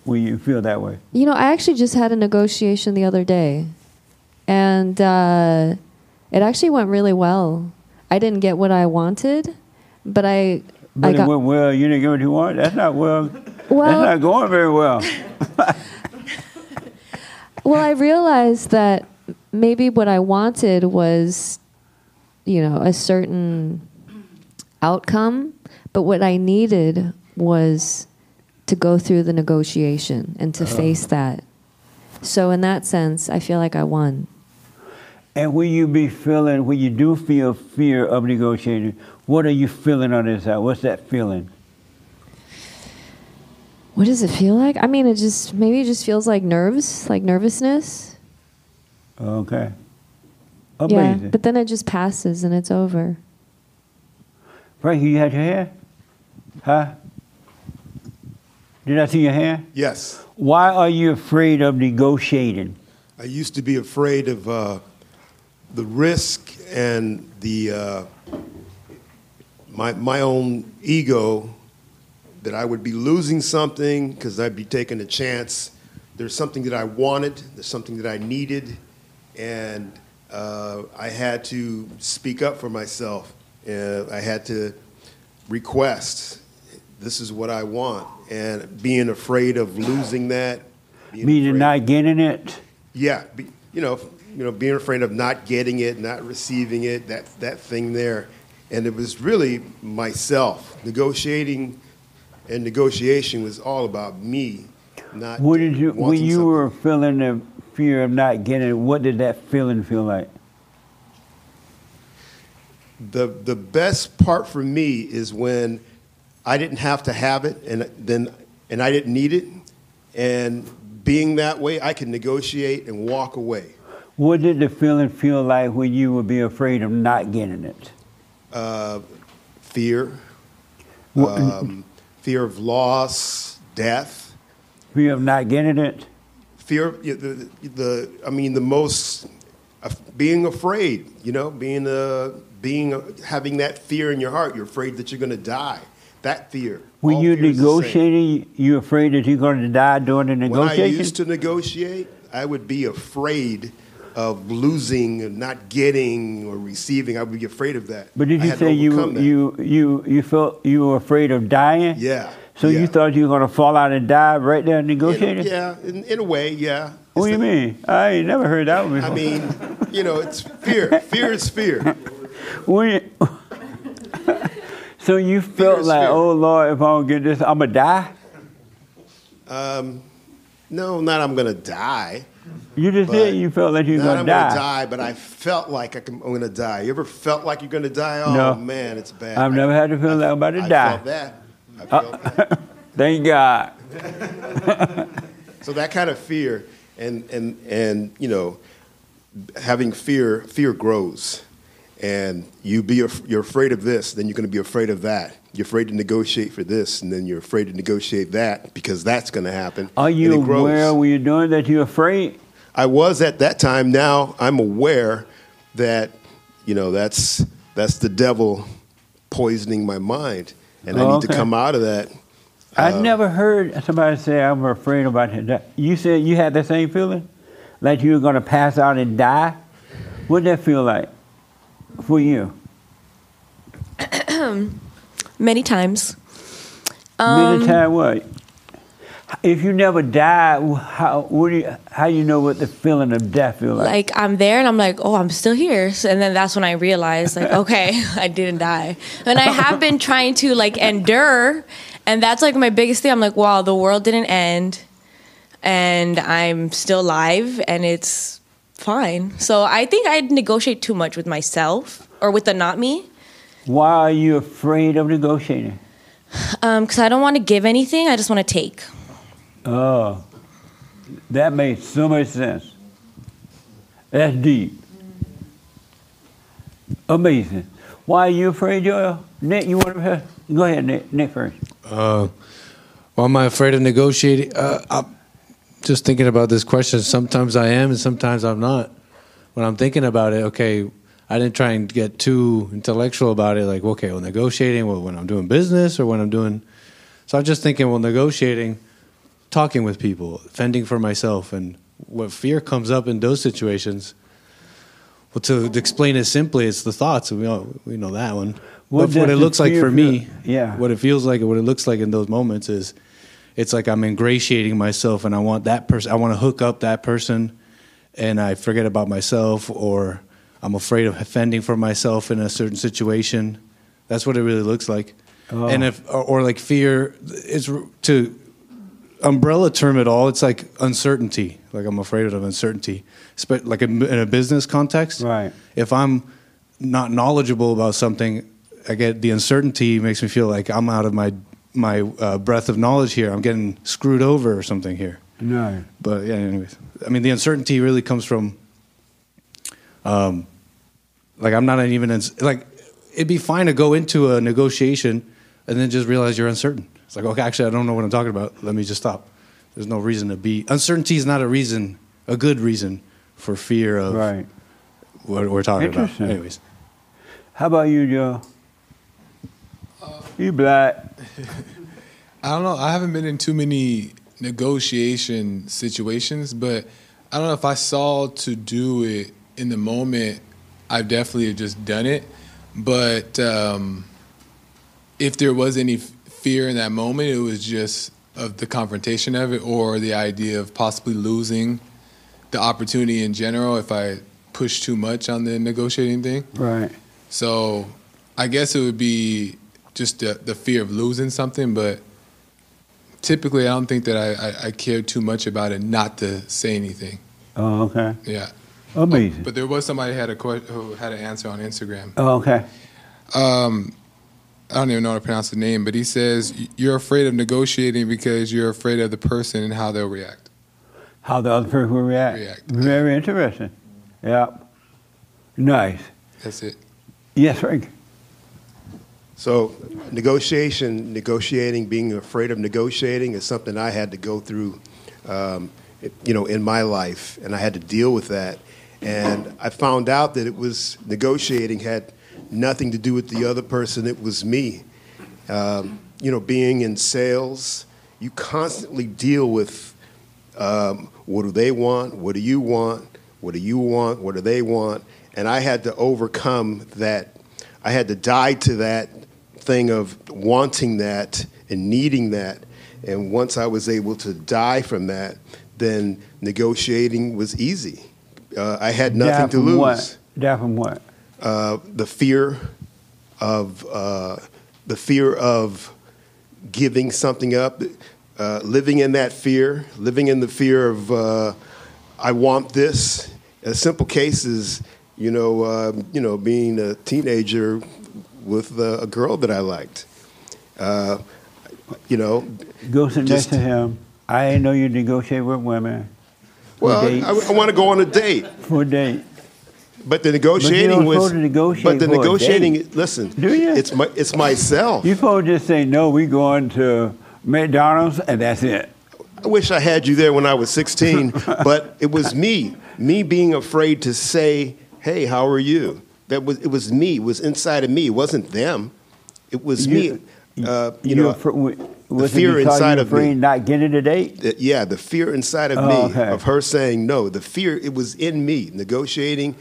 when you feel that way? You know, I actually just had a negotiation the other day, and uh, it actually went really well. I didn't get what I wanted, but I But I it got went well. You didn't get what you want. That's not well. Well- that's not going very well. well. I realized that maybe what I wanted was, you know, a certain outcome, but what I needed was to go through the negotiation and to Oh. face that. So in that sense, I feel like I won. And when you be feeling, when you do feel fear of negotiating, what are you feeling on the inside? What's that feeling? What does it feel like? I mean, it just maybe it just feels like nerves, like nervousness. Okay. Yeah, Amazing. but then it just passes and it's over. Frankie, you had your hair? Huh? Did I see your hair? Yes. Why are you afraid of negotiating? I used to be afraid of uh, the risk and the uh, my my own ego that I would be losing something because I'd be taking a chance. There's something that I wanted. There's something that I needed, and uh, I had to speak up for myself. Uh, I had to request. This is what I want, and being afraid of losing that. being Meaning not getting it? yeah, be, you know, you know, being afraid of not getting it, not receiving it, that that thing there, and it was really myself negotiating, and negotiation was all about me, not. What did you, when you something. were feeling the fear of not getting it, what did that feeling feel like? The the best part for me is when I didn't have to have it, and then and I didn't need it, and being that way, I can negotiate and walk away. What did the feeling feel like when you would be afraid of not getting it? Uh, fear, um, fear of loss, death. Fear of not getting it? Fear, the, the I mean, the most, uh, being afraid, you know, being, uh, being, uh, having that fear in your heart. You're afraid that you're going to die. That fear. When you're fear is the same. negotiating, you afraid that you're going to die during the negotiation? When I used to negotiate, I would be afraid of losing, and not getting, or receiving. I would be afraid of that. but did you say you you you you felt you were afraid of dying? Yeah. So you thought you were going to fall out and die right there negotiating? Yeah, in, in a way, yeah. What do you mean? I ain't never heard that one before. I mean, you know, it's fear. Fear is fear. When- so you felt like, oh Lord, if I don't get this, I'm gonna die. Um, no, not I'm gonna die. You just said you felt like you were gonna die. I'm gonna die, but I felt like I I'm gonna die. You ever felt like you're gonna die? Oh No. man, it's bad. I've never had to feel like I'm about to I die. felt that. Uh, Thank God. so that kind of fear and and and you know having fear fear grows. And you be af- you're afraid of this then you're going to be afraid of that. You're afraid to negotiate for this and then you're afraid to negotiate that because that's going to happen Are you aware when you're doing that you're afraid? i was at that time now i'm aware that you know that's that's the devil poisoning my mind and i Oh, need to come out of that I Uh, never heard somebody say I'm afraid about that. You said you had the same feeling, like you were gonna pass out and die. What did that feel like for you? Many times. Many Um, time what? If you never die, how what do you, how you know what the feeling of death feel like? Like I'm there and I'm like, oh, I'm still here. So, and then that's when I realized, like, okay, I didn't die. And I have been trying to like endure, and that's like my biggest thing. I'm like, wow, the world didn't end, and I'm still alive, and it's fine. So I think I negotiate too much with myself or with the not me, Why are you afraid of negotiating? Um, because I don't want to give anything. I just want to take. Oh, that makes so much sense. That's deep. Amazing. Why are you afraid, Joel? Nick, you want to go ahead, Nick, Nick first. Uh, why am I afraid of negotiating? Uh, I'm just thinking about this question. Sometimes I am, and sometimes I'm not. When I'm thinking about it, okay, I didn't try and get too intellectual about it. Like, okay, well, negotiating, well, when I'm doing business or when I'm doing. So I'm just thinking, well, negotiating, talking with people, fending for myself, and what fear comes up in those situations. Well, to, explain it simply, it's the thoughts. We know, we know that one. What but what it looks like for me, yeah. what it feels like and what it looks like in those moments is it's like I'm ingratiating myself and I want that person I want to hook up that person and I forget about myself or I'm afraid of offending for myself in a certain situation. That's what it really looks like. Oh. And if or, or like fear is to umbrella term at all, it's like uncertainty. Like I'm afraid of uncertainty. but Like in a business context. Right. If I'm not knowledgeable about something, I get the uncertainty makes me feel like I'm out of my my uh, breadth of knowledge here. I'm getting screwed over or something here. No. But yeah, anyways, I mean, the uncertainty really comes from, um, like I'm not even like it'd be fine to go into a negotiation and then just realize you're uncertain. It's like okay, actually, I don't know what I'm talking about. Let me just stop. There's no reason to be uncertainty is not a reason, a good reason for fear of right. what we're talking about. Interesting. Anyways, How about you, Joe? You black. I don't know. I haven't been in too many negotiation situations, but I don't know if I saw to do it in the moment. I've definitely have just done it, but um, if there was any f- fear in that moment, it was just of the confrontation of it or the idea of possibly losing the opportunity in general if I push too much on the negotiating thing. Right. So I guess it would be just the, the fear of losing something, but typically I don't think that I, I, I care too much about it not to say anything. Oh, okay. Yeah. Amazing. But there was somebody who had a que- who had an answer on Instagram. Oh, okay. Um, I don't even know how to pronounce the name, but he says you're afraid of negotiating because you're afraid of the person and how they'll react. How the other person will react. react. Very interesting. Yeah. Nice. That's it. Yes, Frank. So, negotiation, negotiating, being afraid of negotiating is something I had to go through, um, you know, in my life, and I had to deal with that. And I found out that it was negotiating had nothing to do with the other person; it was me. Um, you know, being in sales, you constantly deal with um, what do they want, what do you want, what do you want, what do they want, and I had to overcome that. I had to die to that thing of wanting that and needing that. And once I was able to die from that, then negotiating was easy. Uh, I had nothing Die to lose. What? Die from what? Uh, the fear of uh, the fear of giving something up, uh, living in that fear, living in the fear of uh, I want this. A simple case is, you know, uh, you know, being a teenager with uh, a girl that I liked. Uh, you know, Go sit next to him. I know you negotiate with women. Well, dates. I, want to go on a date. For a date. But the But negotiating don't was. to negotiate but the negotiating, listen. Do you? It's my, it's myself. You supposed to just say no. We going to McDonald's and that's it. I wish I had you there when I was 16, but it was me, me being afraid to say, "Hey, how are you?" That was it was me. It was inside of me. It wasn't them. It was You- me. Uh, you, You know, w- the fear inside of me. not getting a date. Uh, yeah, the fear inside of Oh, me okay. of her saying no. The fear it was in me negotiating.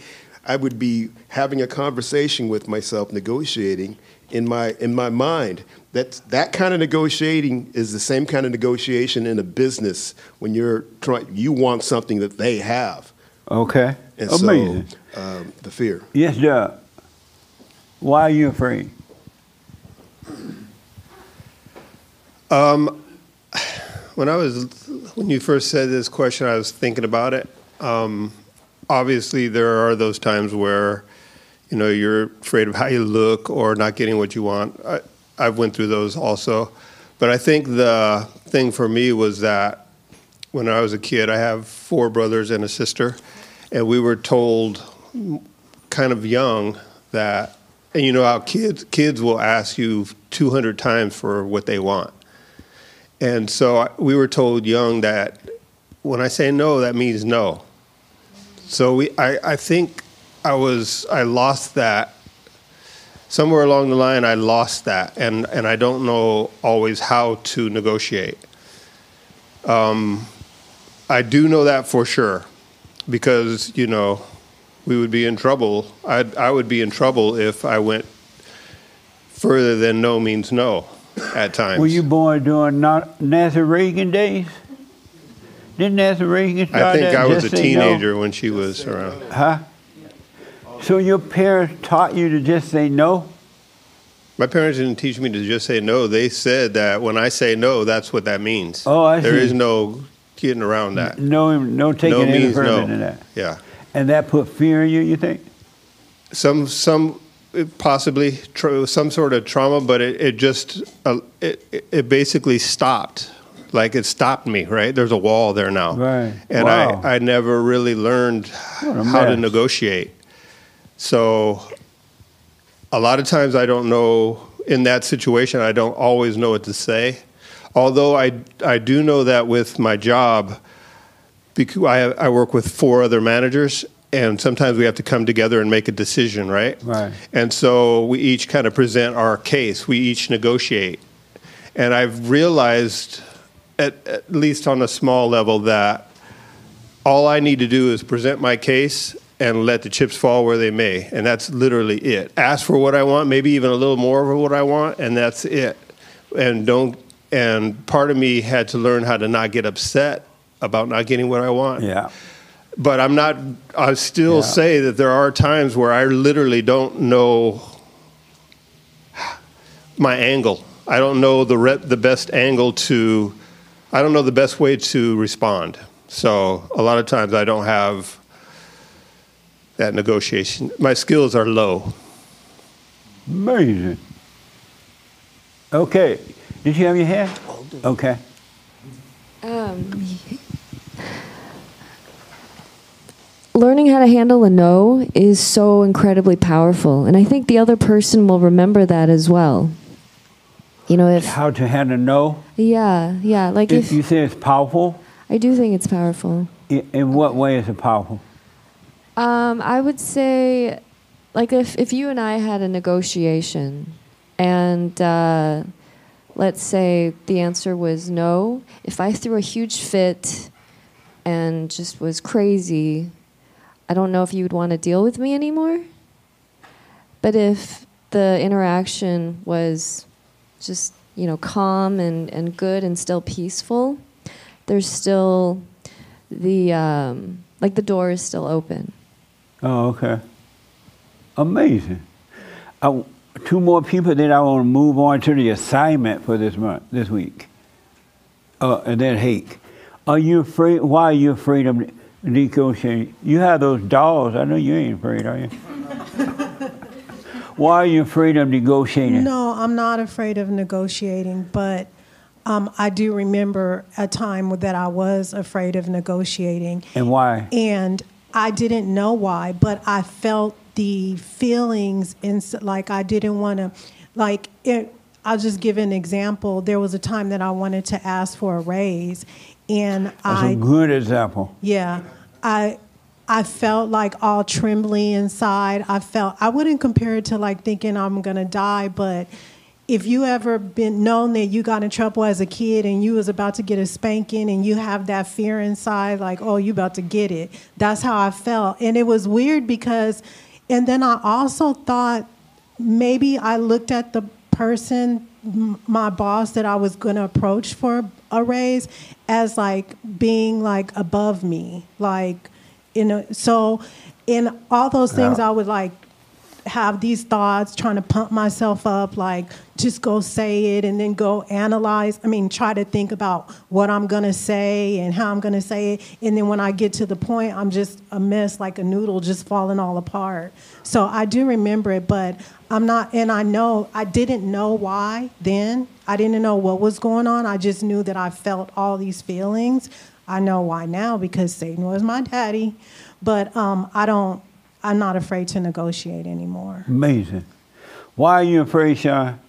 I would be having a conversation with myself, negotiating in my in my mind. That that kind of negotiating is the same kind of negotiation in a business when you're trying. You want something that they have, Okay. and Amazing. so um, the fear. yes, Doug. Why are you afraid? Um, when I was when you first said this question, I was thinking about it. Um, obviously, there are those times where you know you're afraid of how you look or not getting what you want. I, I've went through those also, but I think the thing for me was that when I was a kid, I have four brothers and a sister, and we were told kind of young that, and you know how kids kids will ask you 200 times for what they want. And so we were told young that when I say no, that means no. So we, I, I think I was, I lost that. Somewhere along the line, I lost that, and, and I don't know always how to negotiate. Um, I do know that for sure, because you know, we would be in trouble. I I would be in trouble if I went further than no means no, at times. Were you born during Nancy Reagan days? Didn't Nancy Reagan start I think that I was a say no? teenager when she was around. Huh? So your parents taught you to just say no? My parents didn't teach me to just say no. They said that when I say no, that's what that means. Oh, I There see. is no getting around that. No, no taking no any means further no. that. Yeah. And that put fear in you, you think? Some some possibly some sort of trauma, but it, it just uh, it- it basically stopped. Like it stopped me. Right there's a wall there now. Right. And Wow. I I never really learned how to negotiate. So a lot of times I don't know in that situation I don't always know what to say. Although I I do know that with my job because I I work with four other managers and sometimes we have to come together and make a decision, right? Right. And so we each kind of present our case. We each negotiate. And I've realized at, at least on a small level that all I need to do is present my case and let the chips fall where they may. And that's literally it. Ask for what I want, maybe even a little more of what I want, and that's it. And don't and part of me had to learn how to not get upset about not getting what I want. Yeah. But I'm not I still Yeah. say that there are times where I literally don't know my angle. I don't know the re- the best angle to I don't know the best way to respond. So a lot of times I don't have that negotiation. My skills are low. Amazing. Okay. Did you have your hand? Okay. Um, learning how to handle a no is so incredibly powerful, and I think the other person will remember that as well. You know, if How to handle no? yeah, yeah, like If if you say it's powerful, I do think it's powerful. in what way is it powerful? Um, I would say, like, if, if you and I had a negotiation and uh, let's say the answer was no, if I threw a huge fit and just was crazy, I don't know if you would want to deal with me anymore. But if the interaction was just, you know, calm and, and good and still peaceful, there's still the, um, like, the door is still open. Oh, okay. Amazing. I, two more people, then I want to move on to the assignment for this month, this week. Uh, and then Hake. Are you afraid? Why are you afraid of negotiating? You have those dolls. I know you ain't afraid, are you? why are you afraid of negotiating? No, I'm not afraid of negotiating, but um, I do remember a time that I was afraid of negotiating. And why? And I didn't know why, but I felt the feelings, and like I didn't want to, like it. I'll just give an example. There was a time that I wanted to ask for a raise, and That's I a good example. yeah, I I felt like all trembly inside. I felt I wouldn't compare it to like thinking I'm gonna die, but if you ever been known that you got in trouble as a kid and you was about to get a spanking and you have that fear inside, like oh you about to get it. That's how I felt, and it was weird because, and then I also thought maybe I looked at the person, my boss that I was going to approach for a raise, as like being like above me, like you know. So, in all those things, Yeah. I would like have these thoughts, trying to pump myself up, like just go say it and then go analyze. I mean, try to think about what I'm gonna say and how I'm gonna say it. And then when I get to the point, I'm just a mess, like a noodle just falling all apart. So I do remember it, but I'm not, and I know, I didn't know why then. I didn't know what was going on. I just knew that I felt all these feelings. I know why now because Satan was my daddy. But um, I don't, I'm not afraid to negotiate anymore. Amazing. Why are you afraid, Sean,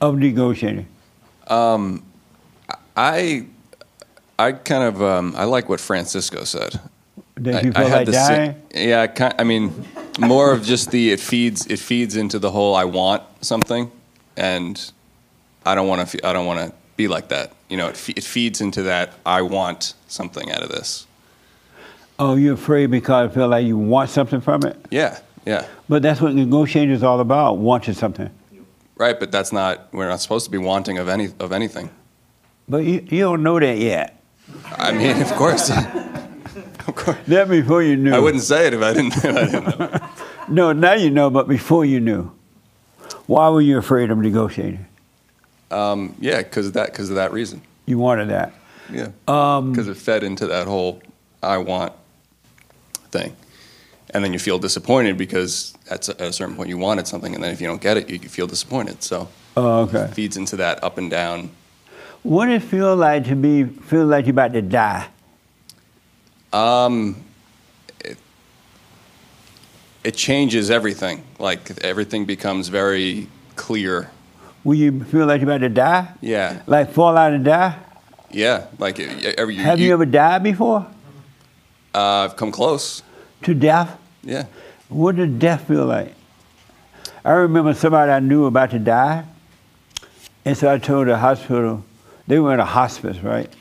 of negotiating? Um, I, I kind of, um, I like what Francisco said. That you I- I had like the sa- dying? yeah, ki- I mean, more of just the it feeds it feeds into the whole I want something, and I don't want to I don't want to be like that. You know, it, fe- it feeds into that I want something out of this. Oh, you're afraid because you feel like you want something from it? Yeah, yeah, But that's what negotiating is all about, wanting something. right. But that's not we're not supposed to be wanting of any of anything. But you, you don't know that yet. I mean, of course. of course. That before you knew. I wouldn't say it if I didn't. If I didn't know. No, now you know, but before you knew. Why were you afraid of negotiating? Um, yeah, because of that because of that reason. You wanted that. Yeah. Um, Because it fed into that whole I want thing. And then you feel disappointed because at a certain point you wanted something, and then if you don't get it, you, you feel disappointed. So Oh, okay. it feeds into that up and down. What does it feel like to be feel like you're about to die? Um, it, it changes everything. Like everything becomes very clear. Will you feel like you're about to die? Yeah. Like fall out and die? Yeah. Like it- every, Have you, ever died before? Uh, I've come close. To death? Yeah. What does death feel like? I remember somebody I knew about to die, and so I told the hospital, they were in a hospice, right?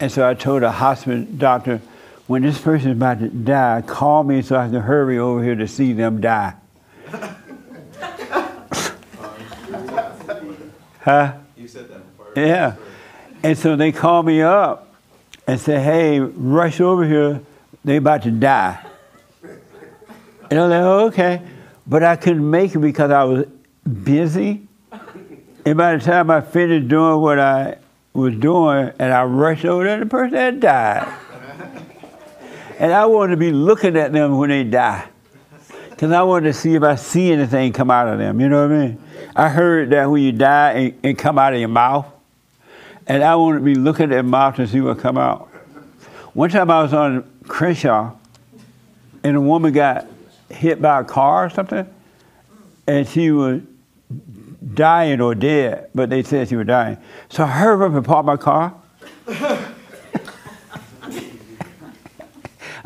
And so I told the hospice doctor, when this person is about to die, call me so I can hurry over here to see them die. huh? You said that before. Yeah. And so they called me up and said, hey, rush over here. They about to die. And I'm like, oh, okay. But I couldn't make it because I was busy. And by the time I finished doing what I was doing and I rushed over there, the person had died. And I wanted to be looking at them when they die. Because I wanted to see if I see anything come out of them. You know what I mean? I heard that when you die, it, it come out of your mouth. And I wanted to be looking at mouth to see what come out. One time I was on Crenshaw, and a woman got hit by a car or something, and she was dying or dead, but they said she was dying. So I hurried up and parked my car.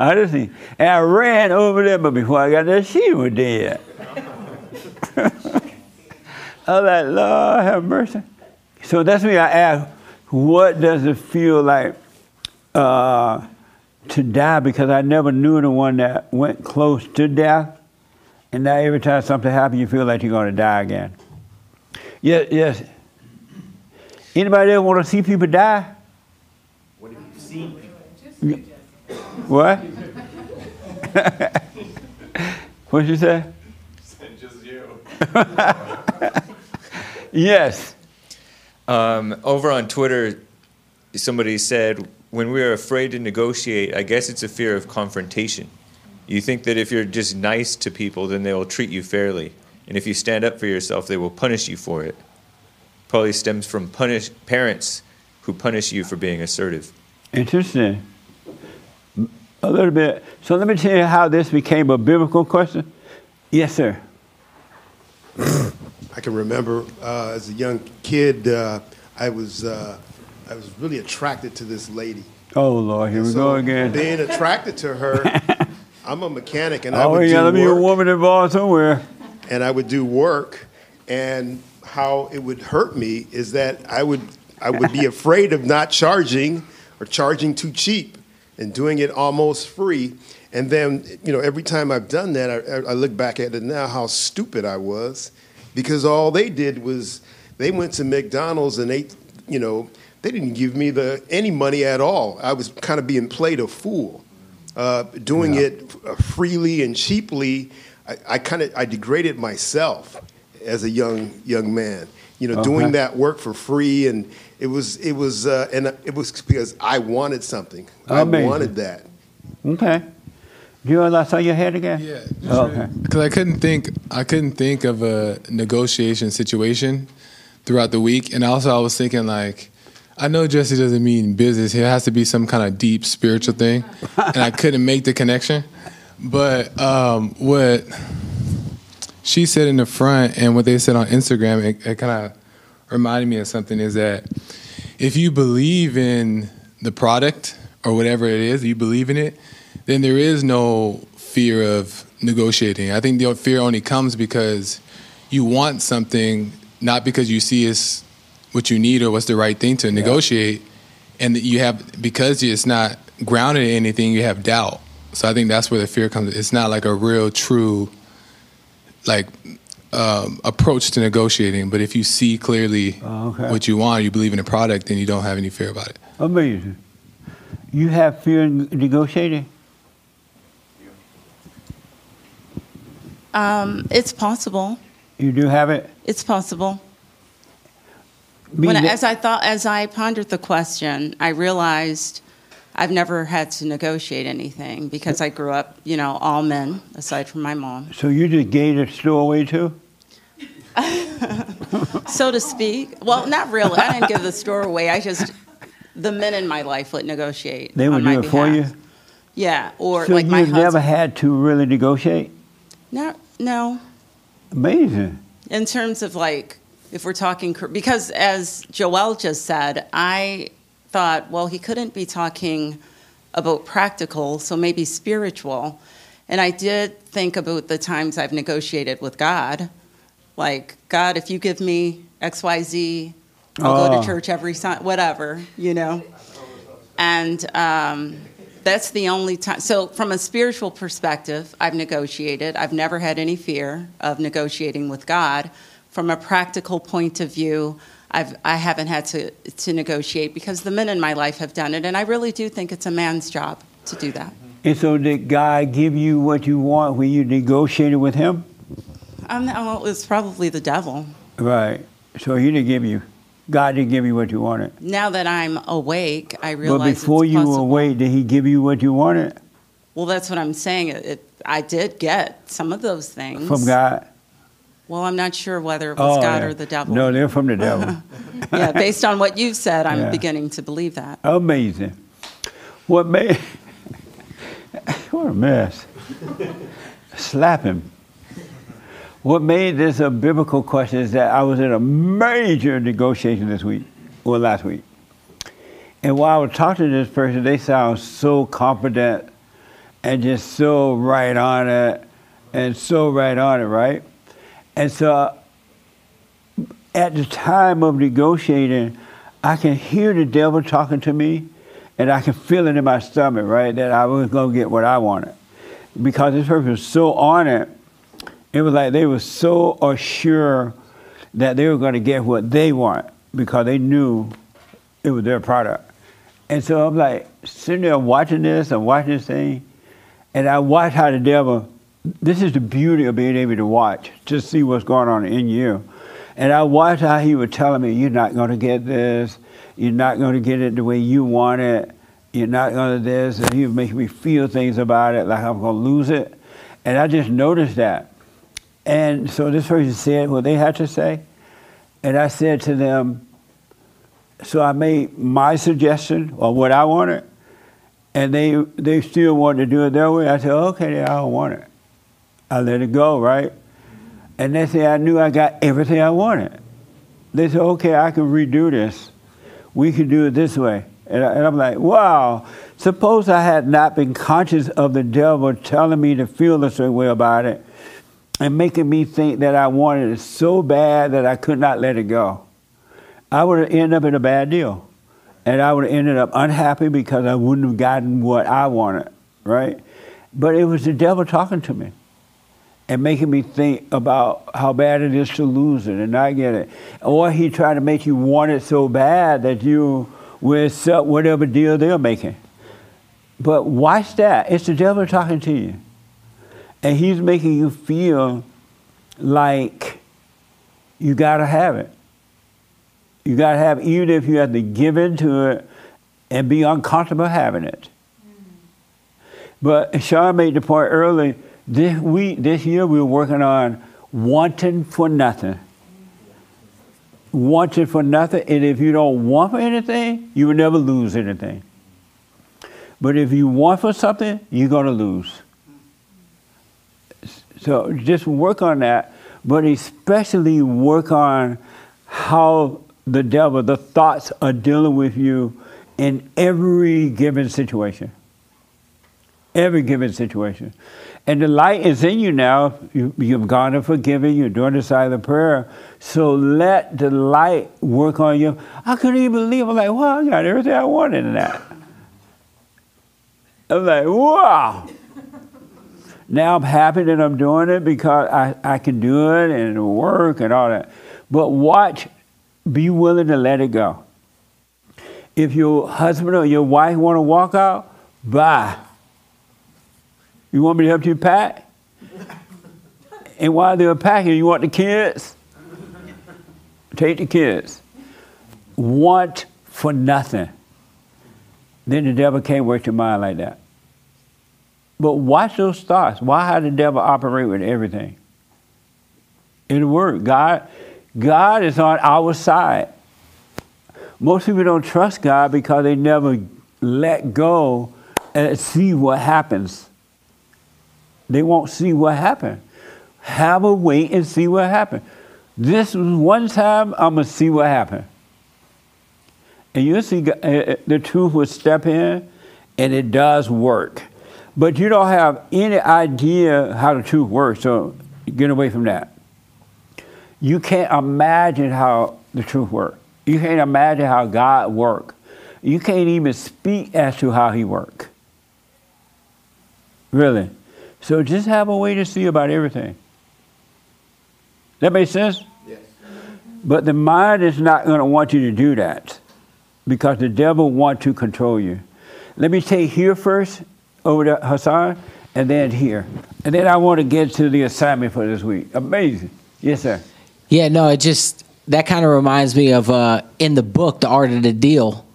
See, and I ran over there, but before I got there, she was dead. I was like, Lord have mercy. So that's me. I asked, what does it feel like uh, to die? Because I never knew anyone that went close to death, and now every time something happens, you feel like you're going to die again. Yes, yes. Anybody ever want to see people die? What have you seen? What? What'd you say? Just you. yes. Um, over on Twitter, somebody said, when we are afraid to negotiate, I guess it's a fear of confrontation. You think that if you're just nice to people, then they will treat you fairly. And if you stand up for yourself, they will punish you for it. Probably stems from punish parents who punish you for being assertive. Interesting. A little bit. So let me tell you how this became a biblical question. Yes, sir. I can remember uh, as a young kid, uh, I was uh, I was really attracted to this lady. Oh Lord, here we So go again. Being attracted to her, I'm a mechanic, and I oh, would yeah, do let me a work, woman involved somewhere. and I would do work, and how it would hurt me is that I would I would be afraid of not charging or charging too cheap and doing it almost free. And then, you know, every time I've done that, I, I look back at it now how stupid I was because all they did was they went to McDonald's and they, you know, they didn't give me the any money at all. I was kind of being played a fool, uh, doing it uh, freely and cheaply. I, I kind of I degraded myself as a young young man. You know, Okay. doing that work for free, and it was it was uh, and it was because I wanted something. Amazing. I wanted that. Okay. Do you want to saw your head again? Yeah. okay. Because I couldn't think, I couldn't think of a negotiation situation throughout the week, and also I was thinking like, I know Jesse doesn't mean business. It has to be some kind of deep spiritual thing, and I couldn't make the connection. But um, what she said in the front and what they said on Instagram, it, it kind of reminded me of something. Is that if you believe in the product or whatever it is, you believe in it, then there is no fear of negotiating. I think the fear only comes because you want something, not because you see it's what you need or what's the right thing to negotiate, and you have because it's not grounded in anything, you have doubt. So I think that's where the fear comes. It's not like a real, true, like um, approach to negotiating. But if you see clearly okay. what you want, you believe in the product, then you don't have any fear about it. Amazing. You have fear in negotiating? Um, it's possible. You do have it? It's possible. When, as I thought, as I pondered the question, I realized I've never had to negotiate anything because I grew up, you know, all men aside from my mom, So you just gave the store away too? so to speak. Well, not really. I didn't give the store away. I just the men in my life would negotiate. They would on my do it for you? behalf. Yeah, or so like my you've husband. never had to really negotiate? No, no. Amazing. in terms of like if we're talking because as joel just said i thought well he couldn't be talking about practical so maybe spiritual and i did think about the times i've negotiated with god like god if you give me xyz i'll go to church every sunday whatever you know and um, that's the only time. So, from a spiritual perspective, I've negotiated. I've never had any fear of negotiating with God. From a practical point of view, I've, I haven't had to, to negotiate because the men in my life have done it. And I really do think it's a man's job to do that. And so did God give you what you want when you negotiated with him? Um, well, it's probably the devil. Right. So he didn't give you, God didn't give you what you wanted. Now that I'm awake, I realize But before you were awake, did he give you what you wanted? Well, that's what I'm saying. It, it, I did get some of those things from God? Well, I'm not sure whether it was oh, God Oh, yeah. or the devil. No, they're from the devil. yeah, based on what you've said, I'm Yeah. beginning to believe that. Amazing. What made what a mess. Slap him. What made this a biblical question is that I was in a major negotiation this week, or last week. And while I was talking to this person, they sound so confident and just so right on it and so right on it, right? And so at the time of negotiating, I can hear the devil talking to me, and I can feel it in my stomach, right, that I was going to get what I wanted. Because this person was so on it, it was like they were so assured that they were going to get what they want because they knew it was their product. And so I'm like sitting there watching this and watching this thing, and I watch how the devil. This is the beauty of being able to watch, to see what's going on in you. And I watched how he was telling me, "You're not going to get this. You're not going to get it the way you want it. You're not going to this." And he was making me feel things about it, like I'm going to lose it. And I just noticed that. And so this person said what they had to say, and I said to them, so I made my suggestion or what I wanted, and they they still wanted to do it their way. I said, okay, I don't want it. I let it go, right? And they said, I knew I got everything I wanted. They said, okay, I can redo this. We can do it this way. And, I, I'm like, wow. Suppose I had not been conscious of the devil telling me to feel certain way about it and making me think that I wanted it so bad that I could not let it go. I would have ended up in a bad deal. And I would have ended up unhappy because I wouldn't have gotten what I wanted, right? But it was the devil talking to me and making me think about how bad it is to lose it and not get it. Or he tried to make you want it so bad that you will accept whatever deal they're making. But watch that. It's the devil talking to you. And he's making you feel like you got to have it. You got to have, it, even if you have to give into it and be uncomfortable having it. Mm-hmm. But Sean made the point early. This week, this year, we were working on wanting for nothing. Wanting for nothing, and if you don't want for anything, you will never lose anything. But if you want for something, you're going to lose. So just work on that, but especially work on how the devil, the thoughts are dealing with you in every given situation. Every given situation. And the light is in you now. You, you've gone and forgiven. You're doing the silent prayer. So let the light work on you. I couldn't even believe. I'm like, wow, I got everything I wanted in that. I'm like, wow. Now I'm happy that I'm doing it because I, I can do it and it'll work and all that. But watch, be willing to let it go. If your husband or your wife want to walk out, bye. You want me to help you pack? And while they're packing, you want the kids? Take the kids. Want for nothing. Then the devil can't work your mind like that. But watch those thoughts. Why how the devil operate with everything? It'll work. God, God is on our side. Most people don't trust God because they never let go and see what happens. They won't see what happened. Have a wait and see what happened. This was one time I'm gonna see what happened, and you'll see uh, uh, the truth will step in, and it does work. But you don't have any idea how the truth works, so get away from that. You can't imagine how the truth works. You can't imagine how God works. You can't even speak as to how He works. Really. So just have a way to see about everything. That makes sense? Yes. But the mind is not going to want you to do that because the devil wants to control you. Let me take here first over to Hassan and then here. And then I want to get to the assignment for this week. Amazing. Yes, sir. Yeah, no, it just that kind of reminds me of uh, in the book, The Art of the Deal,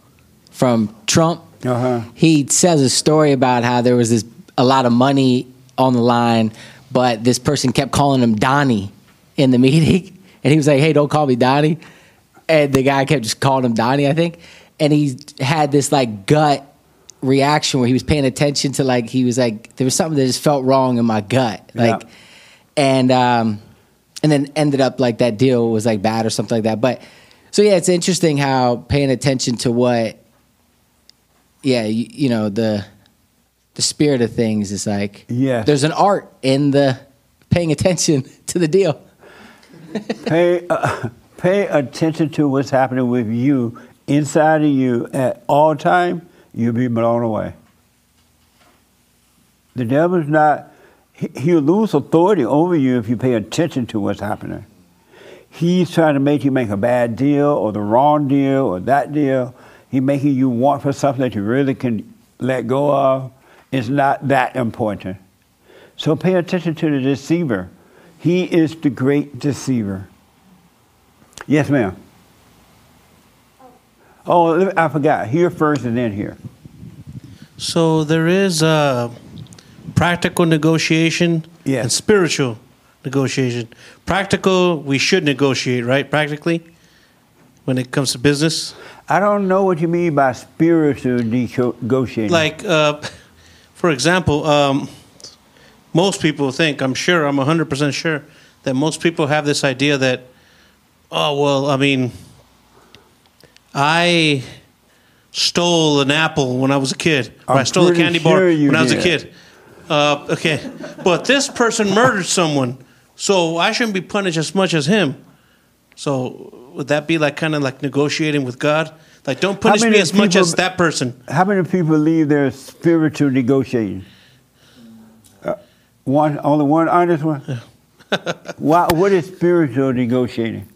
from Trump. Uh-huh. He says a story about how there was this a lot of money on the line, but this person kept calling him Donnie in the meeting, and he was like, "Hey, don't call me Donnie," and the guy kept just calling him Donnie, I think, and he had this like gut reaction where he was paying attention to like he was like there was something that just felt wrong in my gut, like, and um, and then ended up like that deal was like bad or something like that, but. So yeah, it's interesting how paying attention to what, yeah, you, you know the, the spirit of things is like. yeah There's an art in the paying attention to the deal. pay uh, pay attention to what's happening with you inside of you at all time. You'll be blown away. The devil's not. he- He'll lose authority over you if you pay attention to what's happening. He's trying to make you make a bad deal or the wrong deal or that deal. He's making you want for something that you really can let go of. It's not that important. So pay attention to the deceiver. He is the great deceiver. Yes, ma'am. Oh, I forgot. Here first and then here. So there is uh, practical negotiation and spiritual negotiation. Practical, we should negotiate, right? Practically, when it comes to business. I don't know what you mean by spiritual negotiation. Like, uh, for example, um, most people think, I'm sure, I'm 100% sure, that most people have this idea that, oh, well, I mean, I stole an apple when I was a kid, or I I'm stole a pretty candy bar sure you when I was a did. kid. Uh, okay, but this person murdered someone, so I shouldn't be punished as much as him. So would that be like kind of like negotiating with God? Like, don't punish me many as much people- as that person. How many people leave their spiritual negotiating? Uh, one, only one honest one. Why, what is spiritual negotiating?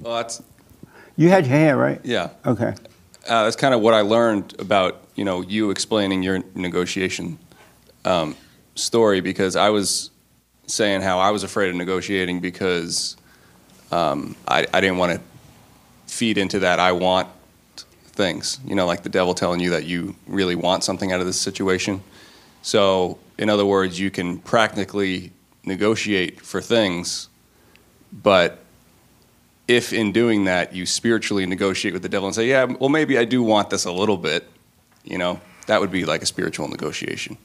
Well, that's You had your hand right. yeah. Okay. Uh, that's kind of what I learned about you know you explaining your negotiation um, story because I was saying how I was afraid of negotiating because um, I, I didn't want to feed into that I want things you know like the devil telling you that you really want something out of this situation. So in other words, you can practically negotiate for things, but if in doing that you spiritually negotiate with the devil and say, yeah, well, maybe I do want this a little bit, you know, that would be like a spiritual negotiation.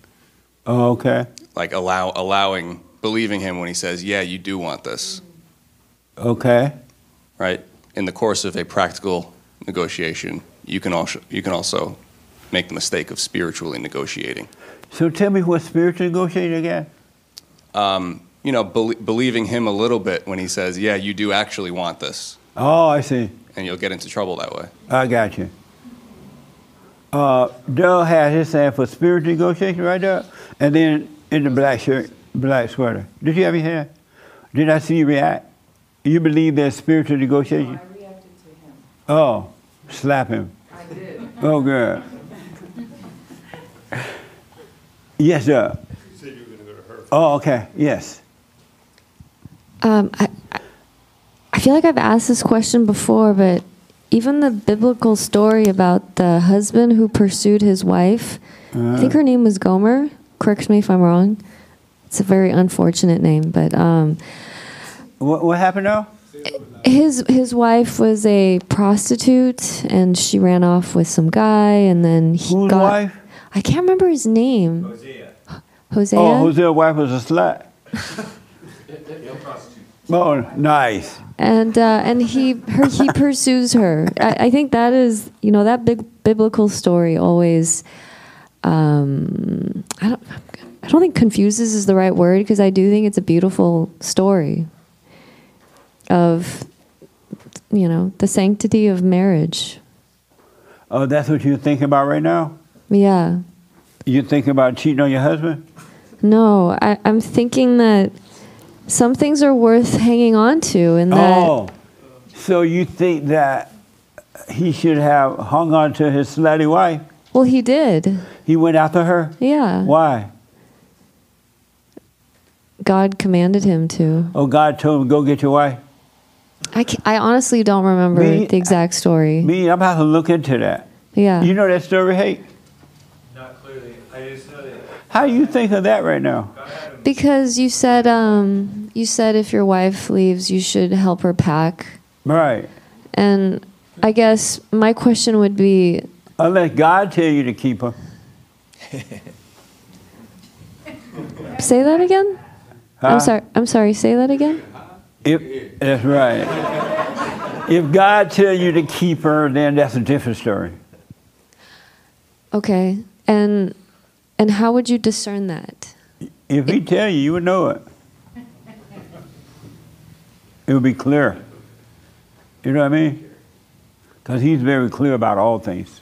Oh, okay. Like allow, allowing, believing him when he says, yeah, you do want this, Okay. right? In the course of a practical negotiation, you can also, you can also make the mistake of spiritually negotiating. So tell me what spiritual negotiating again? Um, you know, bel believing him a little bit when he says, yeah, you do actually want this, Oh, I see. and you'll get into trouble that way. I got you. Uh, Doug had his hand for spiritual negotiation right there, and then in the black shirt, black sweater. Did you have your hand? Did I see you react? You believe there's spiritual negotiation? I reacted to him. Oh, slap him. I did. Oh, good. yes, sir. You said you were going to go to her. Oh, okay. Yes. Um, I, I- I feel like I've asked this question before, but even the biblical story about the husband who pursued his wife, I think her name was Gomer. Correct me if I'm wrong. It's a very unfortunate name, but um, What, what happened now? his his wife was a prostitute, and she ran off with some guy, and then he Whose got. wife? I can't remember his name. Hosea. Hosea. Oh, Hosea's wife was a slut. Oh, nice. and uh, and he her, he pursues her. I, I think that is you know that big biblical story always. Um, I don't I don't think confuses is the right word because I do think it's a beautiful story of you know the sanctity of marriage. Oh, that's what you're thinking about right now? Yeah. You're thinking about cheating on your husband? No, I, I'm thinking that some things are worth hanging on to, and that Oh, so you think that he should have hung on to his slutty wife? well, he did. He went after her? Yeah. Why? God commanded him to. Oh, God told him, go get your wife? I, ca- I honestly don't remember Me- the exact story. Me, I'm about to look into that. Yeah. You know that story, Hate? Not clearly. I just know that How you think of that right now? Because you said um, you said if your wife leaves, you should help her pack. Right. And I guess my question would be, Unless God tell you to keep her. say that again. Huh? I'm sorry. I'm sorry. Say that again. If that's right. if God tell you to keep her, then that's a different story. Okay. And and how would you discern that? If He tell you, you would know it. It would be clear. You know what I mean? Because He's very clear about all things.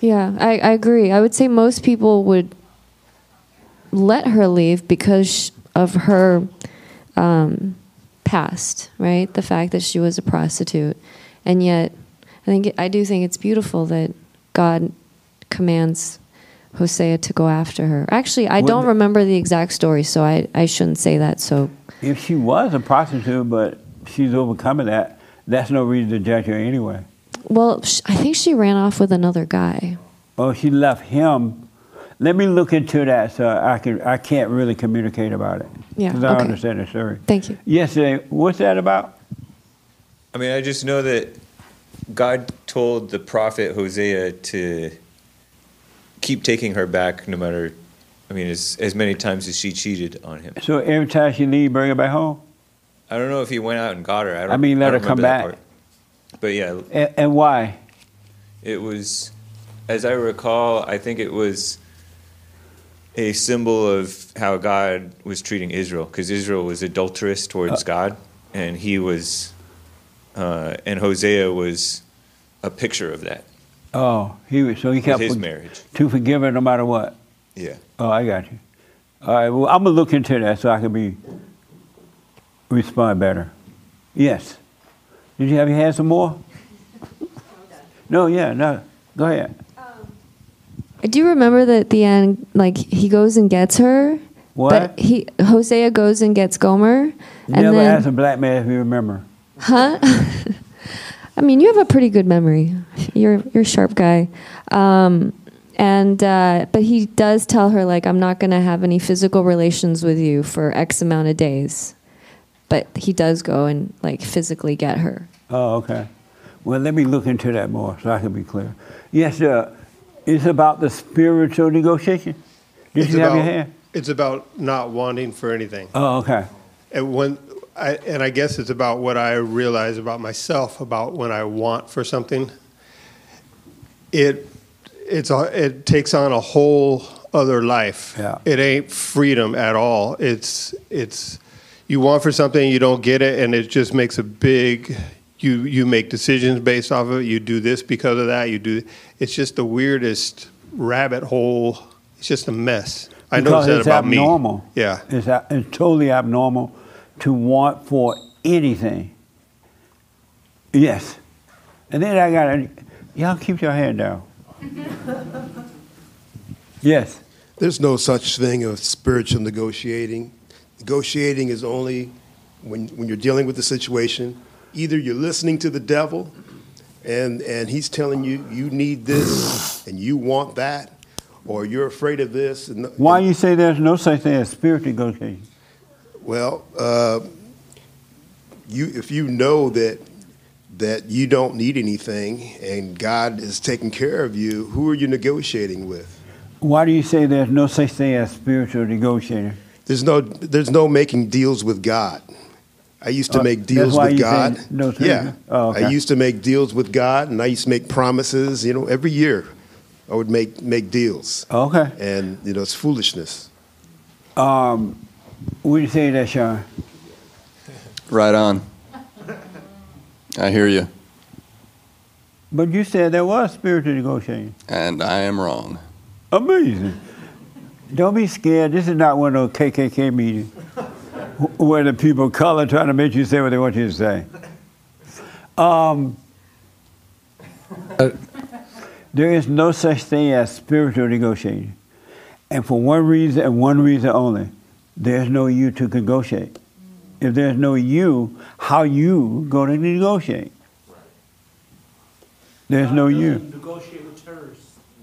Yeah, I, I agree. I would say most people would let her leave because of her um, past, right? The fact that she was a prostitute, and yet, I think I do think it's beautiful that God commands Hosea to go after her. Actually, I Well, don't remember the exact story, so I, I shouldn't say that. So If she was a prostitute, but she's overcoming that, that's no reason to judge her anyway. Well, I think she ran off with another guy. Oh, she left him. Let me look into that so I can. I can't really communicate about it. Yeah, Because I okay. understand the story. Thank you. Yesterday, what's that about? I mean, I just know that God told the prophet Hosea to keep taking her back, no matter. I mean, as as many times as she cheated on him. So every time she leave, bring her back home. I don't know if he went out and got her. I, don't, I mean, let don't her come back. part. But yeah, And, and why? it was, as I recall, I think it was a symbol of how God was treating Israel, because Israel was adulterous towards Uh. God, and he was, uh, and Hosea was a picture of that. Oh, he was so he kept his for- marriage. to forgive her no matter what. Yeah. Oh, I got you. All right. Well, I'm gonna look into that so I can be respond better. Yes. Did you have you had some more? No. Yeah. No. Go ahead. I do remember that at the end, like he goes and gets her. What? But he Hosea goes and gets Gomer, and Never then asked a black man if he remember. Huh? I mean, you have a pretty good memory. You're you're a sharp guy. Um, and uh, but he does tell her like I'm not going to have any physical relations with you for X amount of days. But he does go and like physically get her. Oh, okay. Well, let me look into that more so I can be clear. Yes, uh, it's about the spiritual negotiation. Did It's you have your about- hand? It's about not wanting for anything. Oh, okay. And when I, and I guess it's about what I realize about myself about when I want for something. It it's a, it takes on a whole other life. Yeah. It ain't freedom at all. It's it's you want for something you don't get it and it just makes a big you you make decisions based off of it. You do this because of that. You do it's just the weirdest rabbit hole. It's just a mess. I know that it's about abnormal. me. Yeah. It's, it's totally abnormal to want for anything. Yes. And then I got to, y'all keep your hand down. Yes. There's no such thing as spiritual negotiating. Negotiating is only when, when you're dealing with the situation. Either you're listening to the devil and, and he's telling you you need this and you want that, or you're afraid of this. And, Why you say there's no such thing as spiritual negotiation? Well, uh, you if you know that that you don't need anything and God is taking care of you, who are you negotiating with? Why do you say there's no such thing as spiritual negotiator? There's no there's no making deals with God. I used to Uh, make deals with God. no yeah? Oh, okay. I used to make deals with God, and I used to make promises. You know, every year I would make make deals. Okay. And you know, it's foolishness. Um, you say to that, Sean? Right on. I hear you, But you said there was spiritual negotiation. and I am wrong. Amazing. Don't be scared. This is not one of those KKK meetings where the people of color trying to make you say what they want you to say. Um, there is no such thing as spiritual negotiation. And for one reason and one reason only, there's no you to negotiate. If there's no you, how you going to negotiate? There's no you.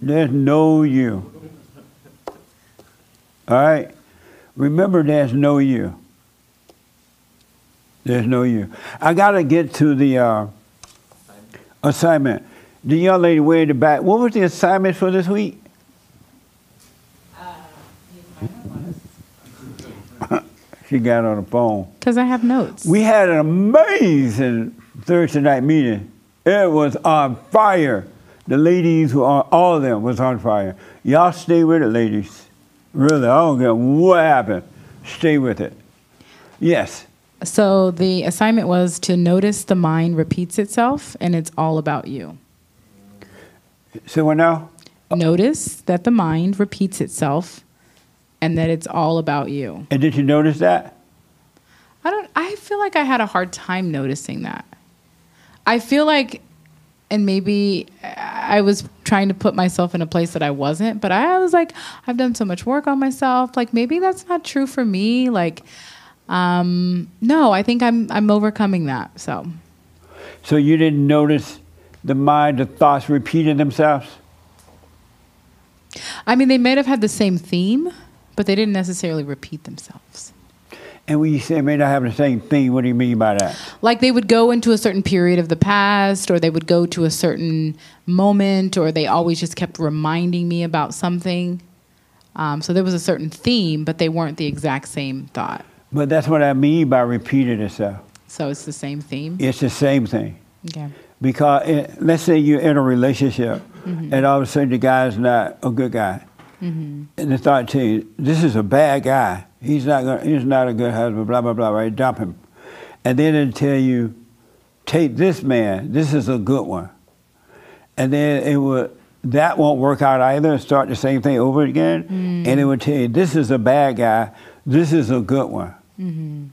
There's no you. All right? Remember, there's no you. There's no you. I got to get to the uh, assignment. The young lady way in the back, what was the assignment for this week? She got on the phone. Because I have notes. We had an amazing Thursday night meeting. It was on fire. The ladies were on, all of them was on fire. Y'all stay with it, ladies. Really, I don't care what happened. Stay with it. Yes. So the assignment was to notice the mind repeats itself and it's all about you. So what now? Notice that the mind repeats itself and that it's all about you. And did you notice that? I don't I feel like I had a hard time noticing that. I feel like and maybe I was trying to put myself in a place that I wasn't, but I was like I've done so much work on myself, like maybe that's not true for me, like um no, I think I'm I'm overcoming that. So, So you didn't notice the mind, the thoughts repeating themselves? I mean they may have had the same theme, but they didn't necessarily repeat themselves. And when you say may not have the same thing, what do you mean by that? like they would go into a certain period of the past or they would go to a certain moment or they always just kept reminding me about something um, so there was a certain theme but they weren't the exact same thought But that's what I mean by repeating itself. so it's the same theme It's the same thing. okay Because it, let's say you're in a relationship Mhm. and all of a sudden the guy's not a good guy. Mm-hmm. And the thought tell you, this is a bad guy. He's not gonna, he's not a good husband, blah, blah, blah, right? Dump him. And then it'll tell you, take this man, this is a good one. And then it would that won't work out either start the same thing over again. Mm. And it would tell you, this is a bad guy, this is a good one. Mm-hmm.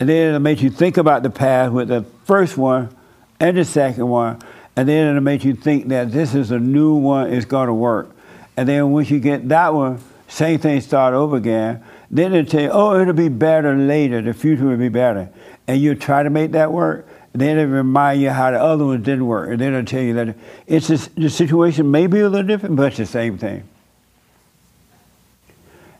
And then it'll make you think about the past with the first one and the second one. And then it'll make you think that this is a new one, it's going to work. And then once you get that one, same thing start over again. Then they'll tell you, oh, it'll be better later, the future will be better. And you try to make that work. Then it'll remind you how the other ones didn't work. And then it'll tell you that it's just, the situation may be a little different, but it's the same thing.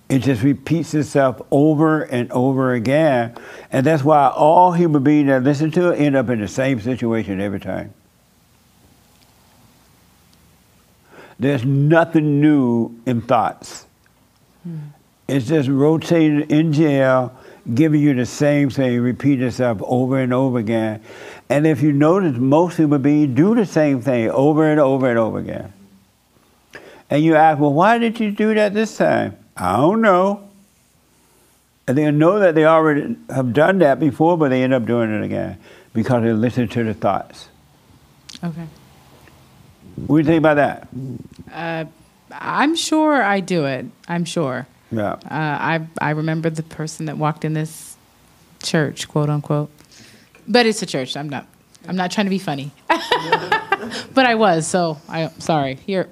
It just repeats itself over and over again. And that's why all human beings that listen to it end up in the same situation every time. There's nothing new in thoughts. It's just rotating in jail, giving you the same thing, repeat itself over and over again. And if you notice, most human beings do the same thing over and over and over again. And you ask, well, why did you do that this time? I don't know. And they know that they already have done that before, but they end up doing it again because they listen to the thoughts. okay What do you think about that? uh, i'm sure i do it i'm sure Yeah. uh, I, I remember the person that walked in this church quote unquote but it's a church i'm not i'm not trying to be funny but i was so i'm sorry here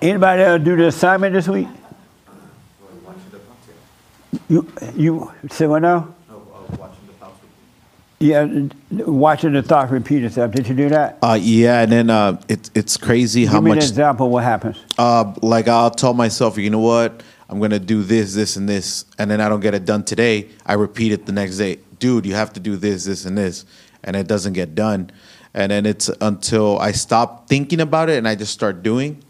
Anybody else do the assignment this week? You you say what now? Yeah, watching the thought repeat itself. Did you do that? Uh, yeah, and then uh, it's it's crazy how Give me an much. example. What happens? Uh, like I'll tell myself, you know what? I'm gonna do this, this, and this, and then I don't get it done today. I repeat it the next day. Dude, you have to do this, this, and this, and it doesn't get done. And then it's until I stop thinking about it and I just start doing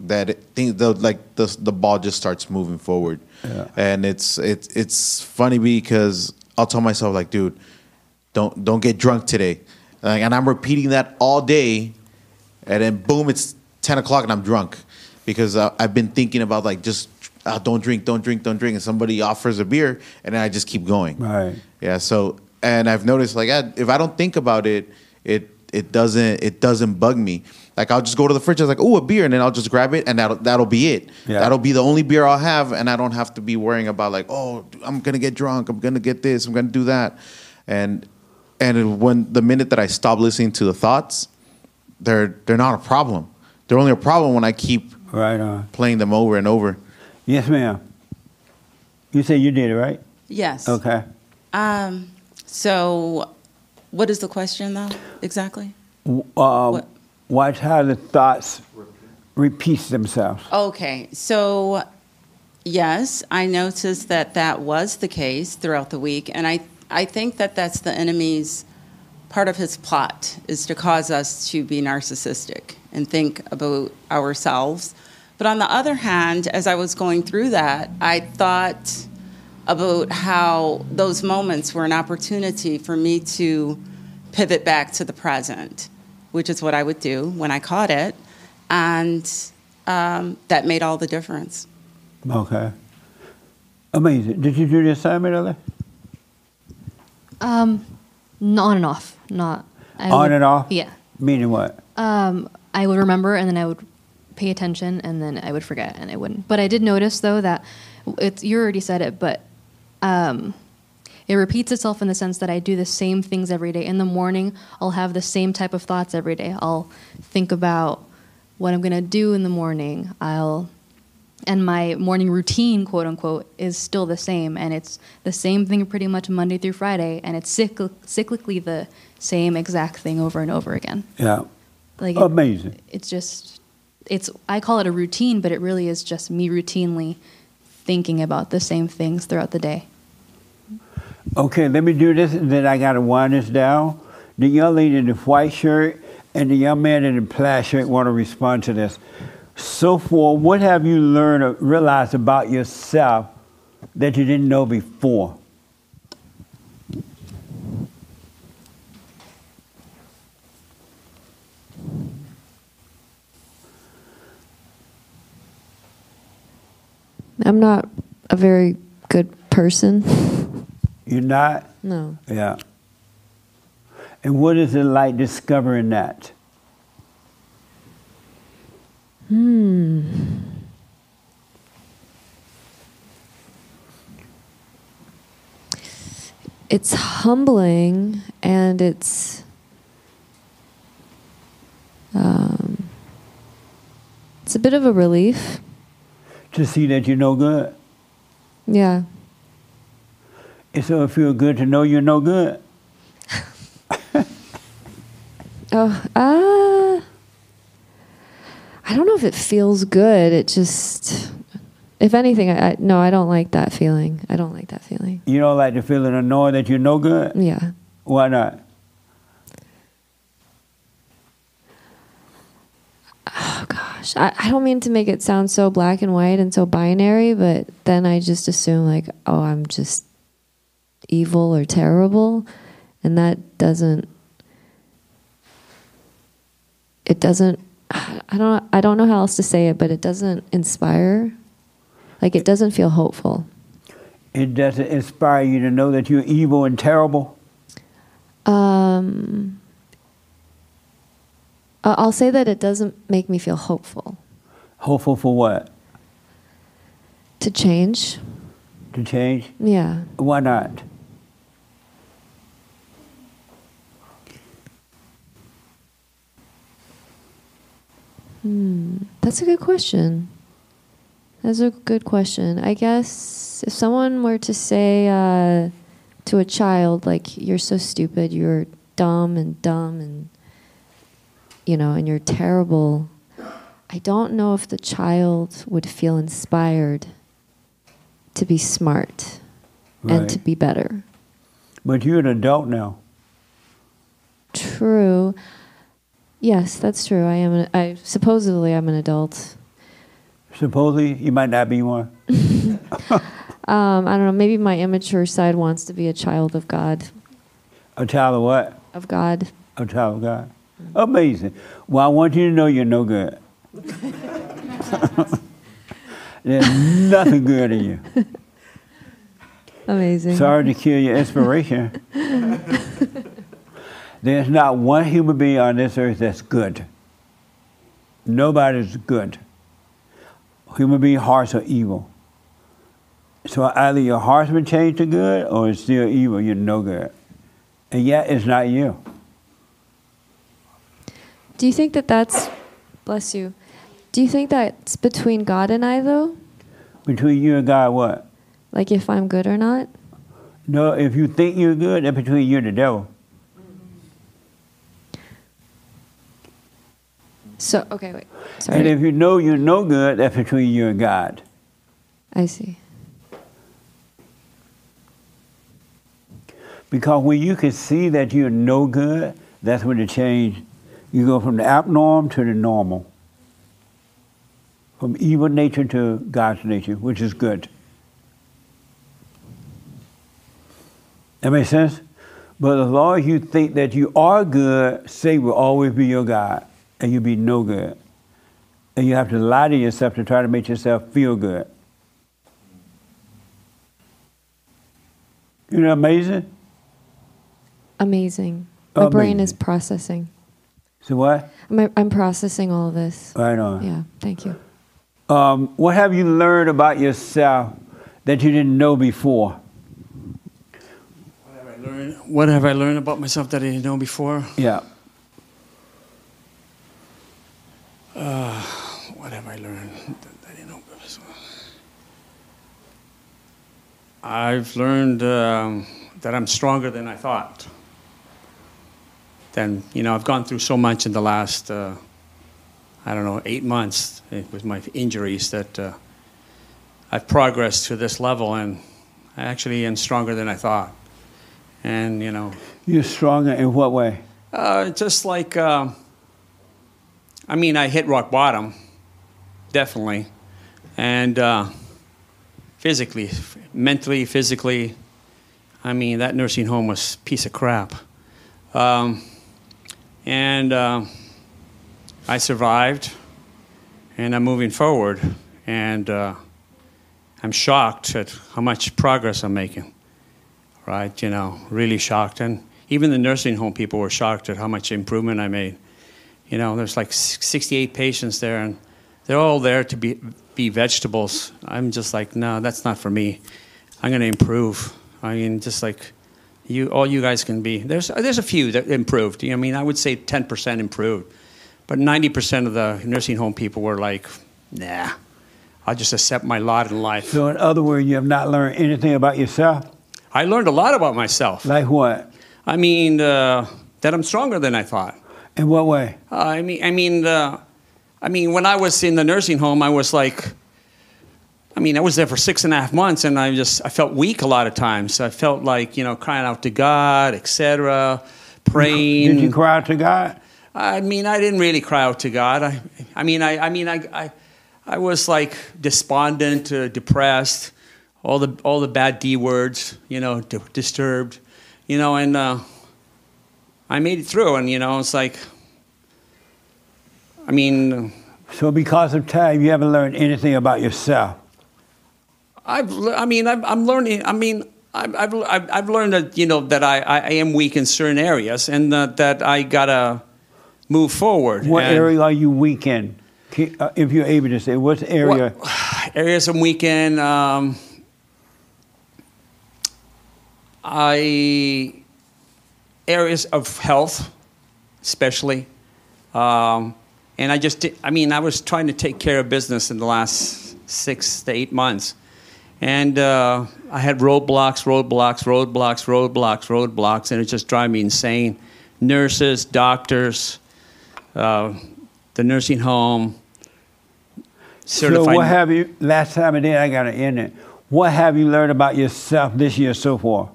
that. It, think the like the the ball just starts moving forward. Yeah. And it's it's it's funny because I'll tell myself like, dude, don't don't get drunk today, like, and I'm repeating that all day, and then boom, it's ten o'clock and I'm drunk because uh, I've been thinking about like just uh, don't drink, don't drink, don't drink, and somebody offers a beer, and then I just keep going. Right. Yeah. So and I've noticed like I, if I don't think about it, it it doesn't it doesn't bug me. Like I'll just go to the fridge, I was like, oh, a beer, and then I'll just grab it, and that'll that'll be it. Yeah. That'll be the only beer I'll have, and I don't have to be worrying about like, oh, I'm gonna get drunk, I'm gonna get this, I'm gonna do that, and and when the minute that I stop listening to the thoughts, they're they're not a problem. They're only a problem when I keep right on. playing them over and over. Yes, ma'am. You say you did it, right? Yes. Okay. Um, so, what is the question, though, exactly? W- Um, watch how the thoughts repeat themselves. Okay, so yes, I noticed that that was the case throughout the week, and I, I think that that's the enemy's part of his plot is to cause us to be narcissistic and think about ourselves. But on the other hand, as I was going through that, I thought about how those moments were an opportunity for me to pivot back to the present, which is what I would do when I caught it. And um, that made all the difference. Okay. Amazing. Did you do the assignment, Ellie? Um, n- on and off, not I On would- and off? Yeah. Meaning what? Um, I would remember, and then I would pay attention, and then I would forget, and I wouldn't. But I did notice though that it's you already said it, but um, it repeats itself in the sense that I do the same things every day. In the morning, I'll have the same type of thoughts every day. I'll think about what I'm gonna do in the morning. I'll and my morning routine, quote unquote, is still the same, and it's the same thing pretty much Monday through Friday, and it's cycl- cyclically the same exact thing over and over again. Yeah. Like it- Amazing. it's just it's I call it a routine, but it really is just me routinely thinking about the same things throughout the day. Okay, let me do this, and then I got to wind this down. The young lady in the white shirt and the young man in the plaid shirt want to respond to this. So, for what have you learned or realized about yourself that you didn't know before? I'm not a very good person. You're not? No. Yeah. And what is it like discovering that? Hmm. It's humbling and it's um, it's a bit of a relief. To see that you're no good. Yeah. And so it feels good to know you're no good. Oh, uh, I don't know if it feels good. It just, if anything, I, I no, I don't like that feeling. I don't like that feeling. You don't like the feeling of knowing that you're no good? Yeah. Why not? Oh gosh, I, I don't mean to make it sound so black and white and so binary, but then I just assume like, oh, I'm just evil or terrible, and that doesn't. It doesn't. I don't. I don't know how else to say it, but it doesn't inspire. Like it doesn't feel hopeful. It doesn't inspire you to know that you're evil and terrible? Um, I'll say that it doesn't make me feel hopeful Hopeful for what? to change. To change? Yeah. Why not? Hmm, that's a good question. That's a good question. I guess if someone were to say uh, to a child, like, you're so stupid, you're dumb and dumb and, you know, and you're terrible, I don't know if the child would feel inspired to be smart and to be better. But you're an adult now. True. Yes, that's true. I am. An, I supposedly I'm an adult. Supposedly, you might not be one. Um, I don't know. Maybe my immature side wants to be a child of God. A child of what? Of God. A child of God. Amazing. Well, I want you to know you're no good. There's nothing good in you. Amazing. Sorry to kill your inspiration. There's not one human being on this earth that's good. Nobody's good. Human being hearts are evil. So either your heart's been changed to good or it's still evil, you're no good. And yet it's not you. Do you think that that's, bless you, do you think that's between God and I though? Between you and God, what? Like if I'm good or not? No, if you think you're good, that's between you and the devil. So, okay, wait. Sorry. And if you know you're no good, that's between you and God. I see. Because when you can see that you're no good, that's when the change. You go from the abnorm to the normal. From evil nature to God's nature, which is good. That makes sense? But as long as you think that you are good, Satan will always be your God, and you'll be no good. And you have to lie to yourself to try to make yourself feel good. Isn't that amazing? Amazing. My brain is processing. So what? I'm, I'm processing all of this. Right on. Yeah, thank you. Um, what have you learned about yourself that you didn't know before? What have I learned? What have I learned about myself that I didn't know before? Yeah. Uh, what have I learned that I didn't know before? I've learned um, that I'm stronger than I thought. Then, you know, I've gone through so much in the last, uh, I don't know, eight months eh, with my injuries that uh, I've progressed to this level and I actually am stronger than I thought. And, you know, You're stronger in what way? uh, just like, uh, I mean, I hit rock bottom, definitely, and uh, physically, mentally, physically. I mean, that nursing home was piece of crap, um, and uh, I survived, and I'm moving forward, and uh, I'm shocked at how much progress I'm making right? You know, really shocked. And even the nursing home people were shocked at how much improvement I made. You know, there's like 68 patients there, and they're all there to be, be vegetables. I'm just like, no, that's not for me. I'm going to improve. I mean, just like you, all you guys can be. There's, there's a few that improved. You know, I mean, I would say 10% improved. But 90% of the nursing home people were like, nah, I'll just accept my lot in life. So, in other words, you have not learned anything about yourself? I learned a lot about myself. Like what? I mean, uh, that I'm stronger than I thought. In what way? Uh, I mean, I mean, uh, I mean, when I was in the nursing home, I was like, I mean, I was there for six and a half months, and I just I felt weak a lot of times. I felt like you know crying out to God, etc., praying. Did you cry out to God? I mean, I didn't really cry out to God. I, I mean, I, I mean, I, I, I was like despondent, uh, depressed, all the all the bad D words, you know, d- disturbed, you know, and uh, I made it through. And you know, it's like, I mean, So, because of time, you haven't learned anything about yourself. I've, I mean, I'm, I'm learning. I mean, I've, I've, I've learned that you know that I, I I am weak in certain areas, and that, that I gotta move forward. What And- area are you weak in? Uh, If you're able to say, what area? areas I'm weak in. Um, I areas of health, especially, um, and I just di- I mean I was trying to take care of business in the last six to eight months, and uh, I had roadblocks, roadblocks, roadblocks, roadblocks, roadblocks, and it just drove me insane. Nurses, doctors, uh, the nursing home. So, what have you, last time I did, I got to end it. What have you learned about yourself this year so far?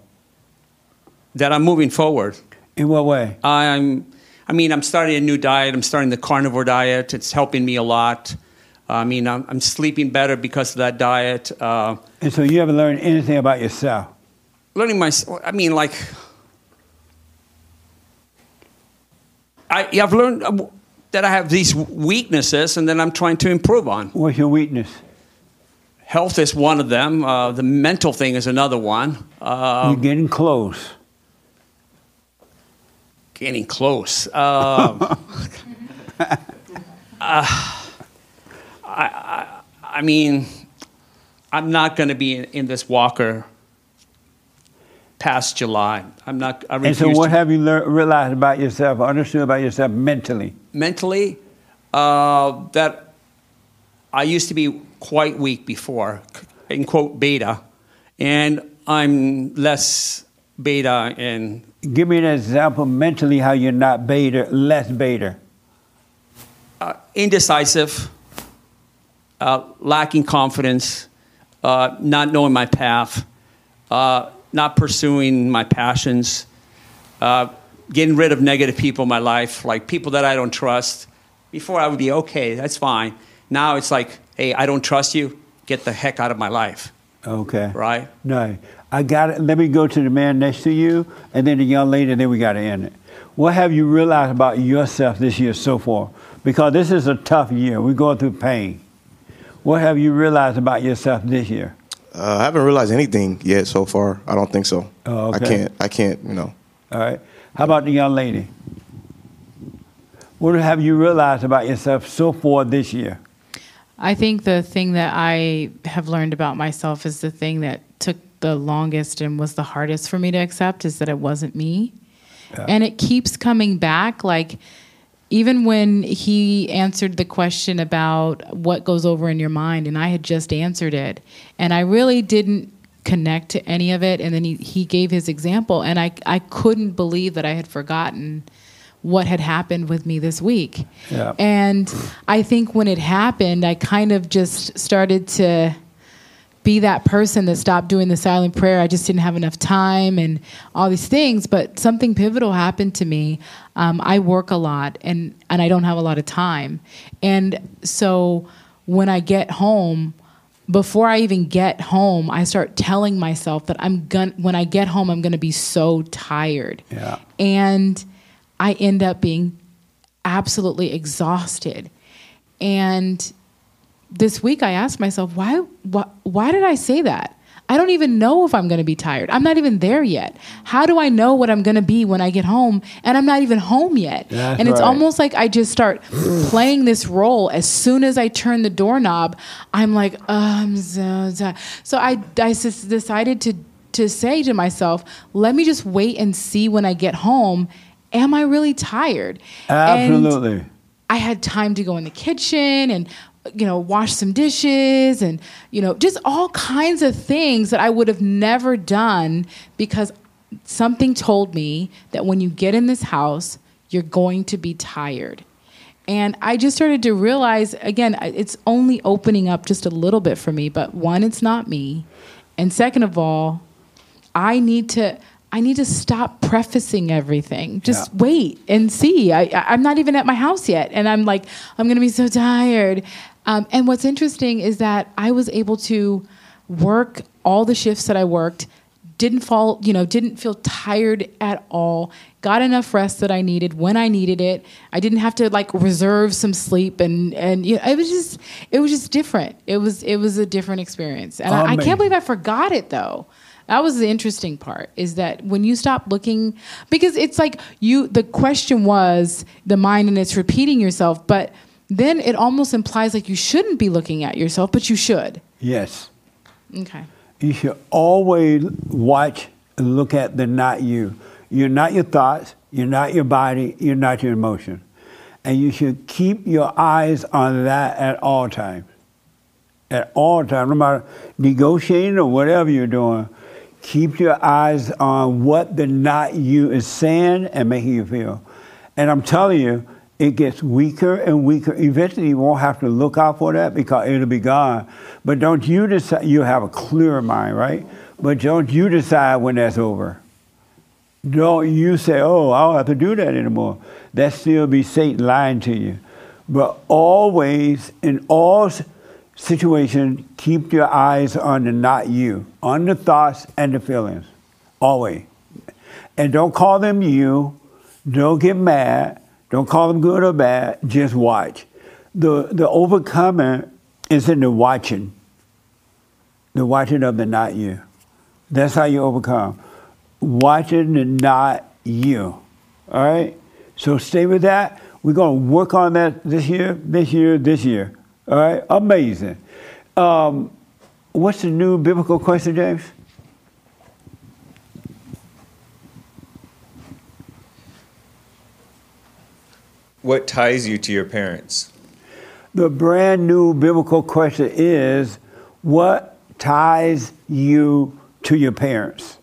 That I'm moving forward. In what way? I'm, I mean, I'm starting a new diet. I'm starting the carnivore diet. It's helping me a lot. I mean, I'm, I'm sleeping better because of that diet. Uh, And so, you haven't learned anything about yourself. learning myself, I mean, like, I, I've learned uh, that I have these weaknesses and then I'm trying to improve on. What's your weakness? Health is one of them. Uh, the mental thing is another one. Uh, You're getting close. Getting close. Um, uh, I, I, I mean, I'm not going to be in, in this walker past July. I'm not. I And so, what to- have you lear- realized about yourself, understood about yourself mentally? mentally uh, that I used to be quite weak before, in quote beta, and I'm less beta and Give me an example mentally how you're not beta, less beta. uh, indecisive, uh, lacking confidence, uh, not knowing my path, uh, not pursuing my passions, uh, getting rid of negative people in my life, like people that I don't trust. Before I would be okay, that's fine. Now it's like, hey, I don't trust you. Get the heck out of my life. Okay. Right? No. I got it. Let me go to the man next to you and then the young lady, and then we got to end it. What have you realized about yourself this year so far? Because this is a tough year. We're going through pain. What have you realized about yourself this year? Uh, I haven't realized anything yet so far. I don't think so. Oh, I can't. I can't. You know. All right. How about the young lady? What have you realized about yourself so far this year? I think the thing that I have learned about myself is the thing that took the longest and was the hardest for me to accept is that it wasn't me. And it keeps coming back. Like, even when he answered the question about what goes over in your mind, and I had just answered it, and I really didn't connect to any of it. And then he, he gave his example, and I, I couldn't believe that I had forgotten what had happened with me this week. Yeah. And I think when it happened, I kind of just started to be that person that stopped doing the silent prayer. I just didn't have enough time and all these things. But something pivotal happened to me. Um, I work a lot and, and I don't have a lot of time. And so when I get home, before I even get home, I start telling myself that I'm going when I get home, I'm gonna be so tired. Yeah. And I end up being absolutely exhausted. And this week I asked myself, why, why, why did I say that? I don't even know if I'm going to be tired. I'm not even there yet. How do I know what I'm going to be when I get home and I'm not even home yet? That's and it's right. almost like I just start playing this role. As soon as I turn the doorknob, I'm like, oh, I'm so tired. So I, I s- decided to, to say to myself, let me just wait and see when I get home. Am I really tired? And Absolutely. I had time to go in the kitchen and you know wash some dishes and you know just all kinds of things that I would have never done because something told me that when you get in this house you're going to be tired. And I just started to realize again it's only opening up just a little bit for me but one it's not me and second of all I need to I need to stop prefacing everything. Just wait and see. I, I, I'm not even at my house yet, and I'm like, I'm gonna be so tired. Um, and what's interesting is that I was able to work all the shifts that I worked. Didn't fall, you know, didn't feel tired at all. Got enough rest that I needed when I needed it. I didn't have to like reserve some sleep, and and you know, it was just it was just different. It was it was a different experience, and I, I can't believe I forgot it though. That was the interesting part is that when you stop looking, because it's like you, the question was the mind and it's repeating yourself, but then it almost implies like you shouldn't be looking at yourself, but you should. Yes. Okay. You should always watch and look at the not you. You're not your thoughts, you're not your body, you're not your emotion. And you should keep your eyes on that at all times. At all times, no matter negotiating or whatever you're doing, keep your eyes on what the not you is saying and making you feel. And I'm telling you, it gets weaker and weaker. Eventually, you won't have to look out for that because it'll be gone. But don't you decide, you have a clear mind, right? But don't you decide when that's over. Don't you say, oh, I don't have to do that anymore. That still be Satan lying to you. But always, in all situations, keep your eyes on the not you, on the thoughts and the feelings. Always. And don't call them you. Don't get mad. Don't call them good or bad. Just watch. The, the overcoming is in the watching, the watching of the not you. That's how you overcome. Watching the not you. All right? So stay with that. We're going to work on that this year, this year, this year. All right? Amazing. Um, what's the new biblical question, James? What ties you to your parents? The brand new biblical question is what ties you to your parents?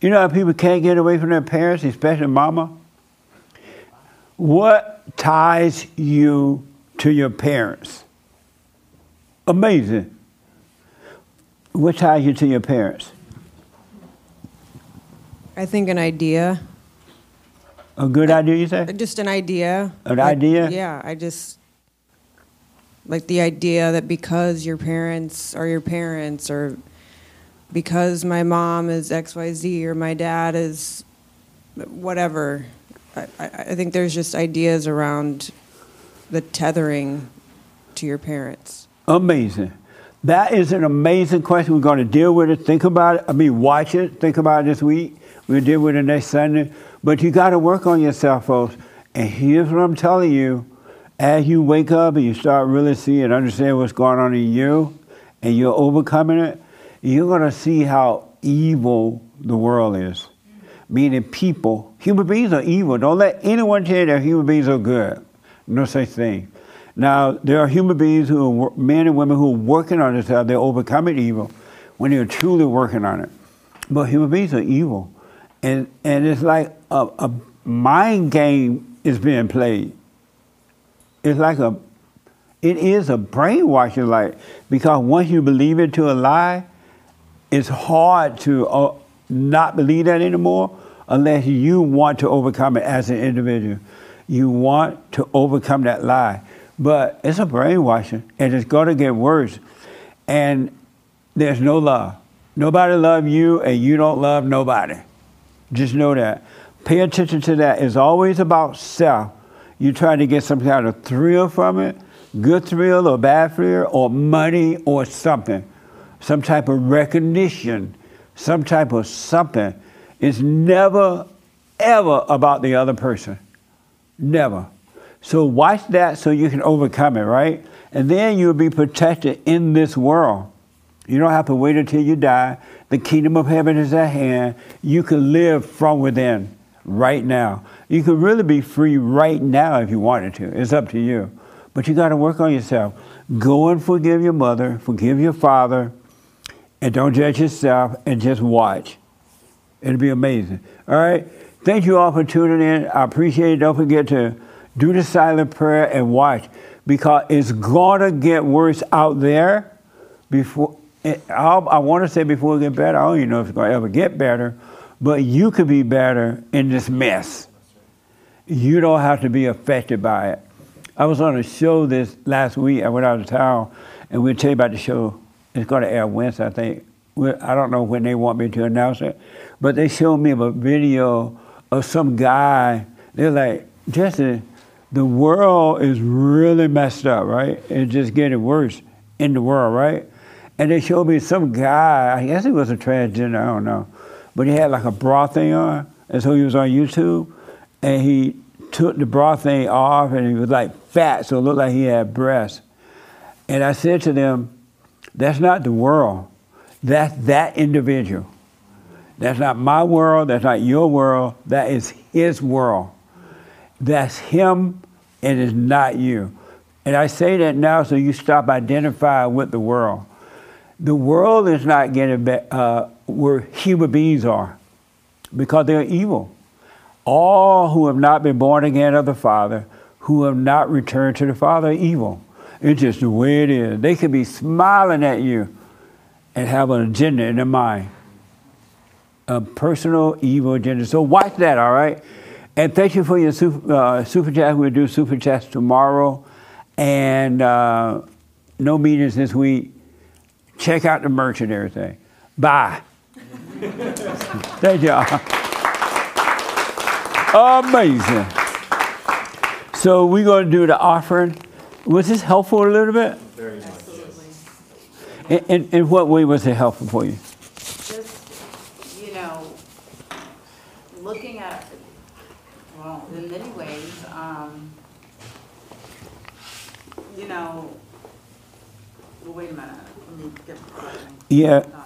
You know how people can't get away from their parents, especially mama? What ties you to your parents? Amazing. what ties you to your parents? I think an idea. A good idea, you say? Just an idea. An Like, idea? Yeah, I just like the idea that because your parents are your parents, or because my mom is X Y Z, or my dad is whatever. I, I, I think there's just ideas around the tethering to your parents. Amazing. That is an amazing question. We're going to deal with it. Think about it. I mean, watch it. Think about it this week. We'll deal with it next Sunday. But you got to work on yourself, folks. And here's what I'm telling you. As you wake up and you start really seeing and understand what's going on in you, and you're overcoming it, you're going to see how evil the world is. Meaning, people, human beings are evil. Don't let anyone tell you that human beings are good. No such thing. Now, there are human beings who are men and women who are working on themselves. They're overcoming evil when they're truly working on it. But human beings are evil. And, and it's like a, a mind game is being played. It's like a, it is a brainwashing, like, because once you believe into a lie, it's hard to uh, not believe that anymore unless you want to overcome it as an individual. You want to overcome that lie. But it's a brainwashing, and it's going to get worse. And there's no love. Nobody love you, and you don't love nobody. Just know that. Pay attention to that. It's always about self. You try to get some kind of thrill from it, good thrill or bad thrill, or money or something, some type of recognition, some type of something. It's never, ever about the other person. Never. So watch that so you can overcome it, right? And then you'll be protected in this world. You don't have to wait until you die. The kingdom of heaven is at hand. You can live from within right now. You can really be free right now if you wanted to. It's up to you. But you got to work on yourself. Go and forgive your mother, forgive your father, and don't judge yourself and just watch. It'll be amazing. All right? Thank you all for tuning in. I appreciate it. Don't forget to do the silent prayer and watch because it's going to get worse out there before. It, I want to say before it get better. I don't even know if it's going to ever get better, but you could be better in this mess. You don't have to be affected by it. I was on a show this last week. I went out of town, and we'll tell you about the show. It's going to air Wednesday, I think. I don't know when they want me to announce it, but they showed me a video of some guy. They're like, Jesse, the world is really messed up, right? It's just getting worse in the world, right? And they showed me some guy, I guess he was a transgender, I don't know, but he had like a bra thing on, and so he was on YouTube, and he took the bra thing off, and he was like fat, so it looked like he had breasts. And I said to them, that's not the world. That's that individual. That's not my world. That's not your world. That is his world. That's him, and it's not you. And I say that now so you stop identifying with the world. The world is not getting back uh, where human beings are because they're evil. All who have not been born again of the Father, who have not returned to the Father, are evil. It's just the way it is. They could be smiling at you and have an agenda in their mind a personal evil agenda. So watch that, all right? And thank you for your super, uh, super chat. We'll do super chats tomorrow. And uh, no meetings this week. Check out the merch and everything. Bye. Thank y'all. Amazing. So we're going to do the offering. Was this helpful a little bit? Very much. In, in, in what way was it helpful for you? you know, looking at, well, in many ways, um, you know, well, wait a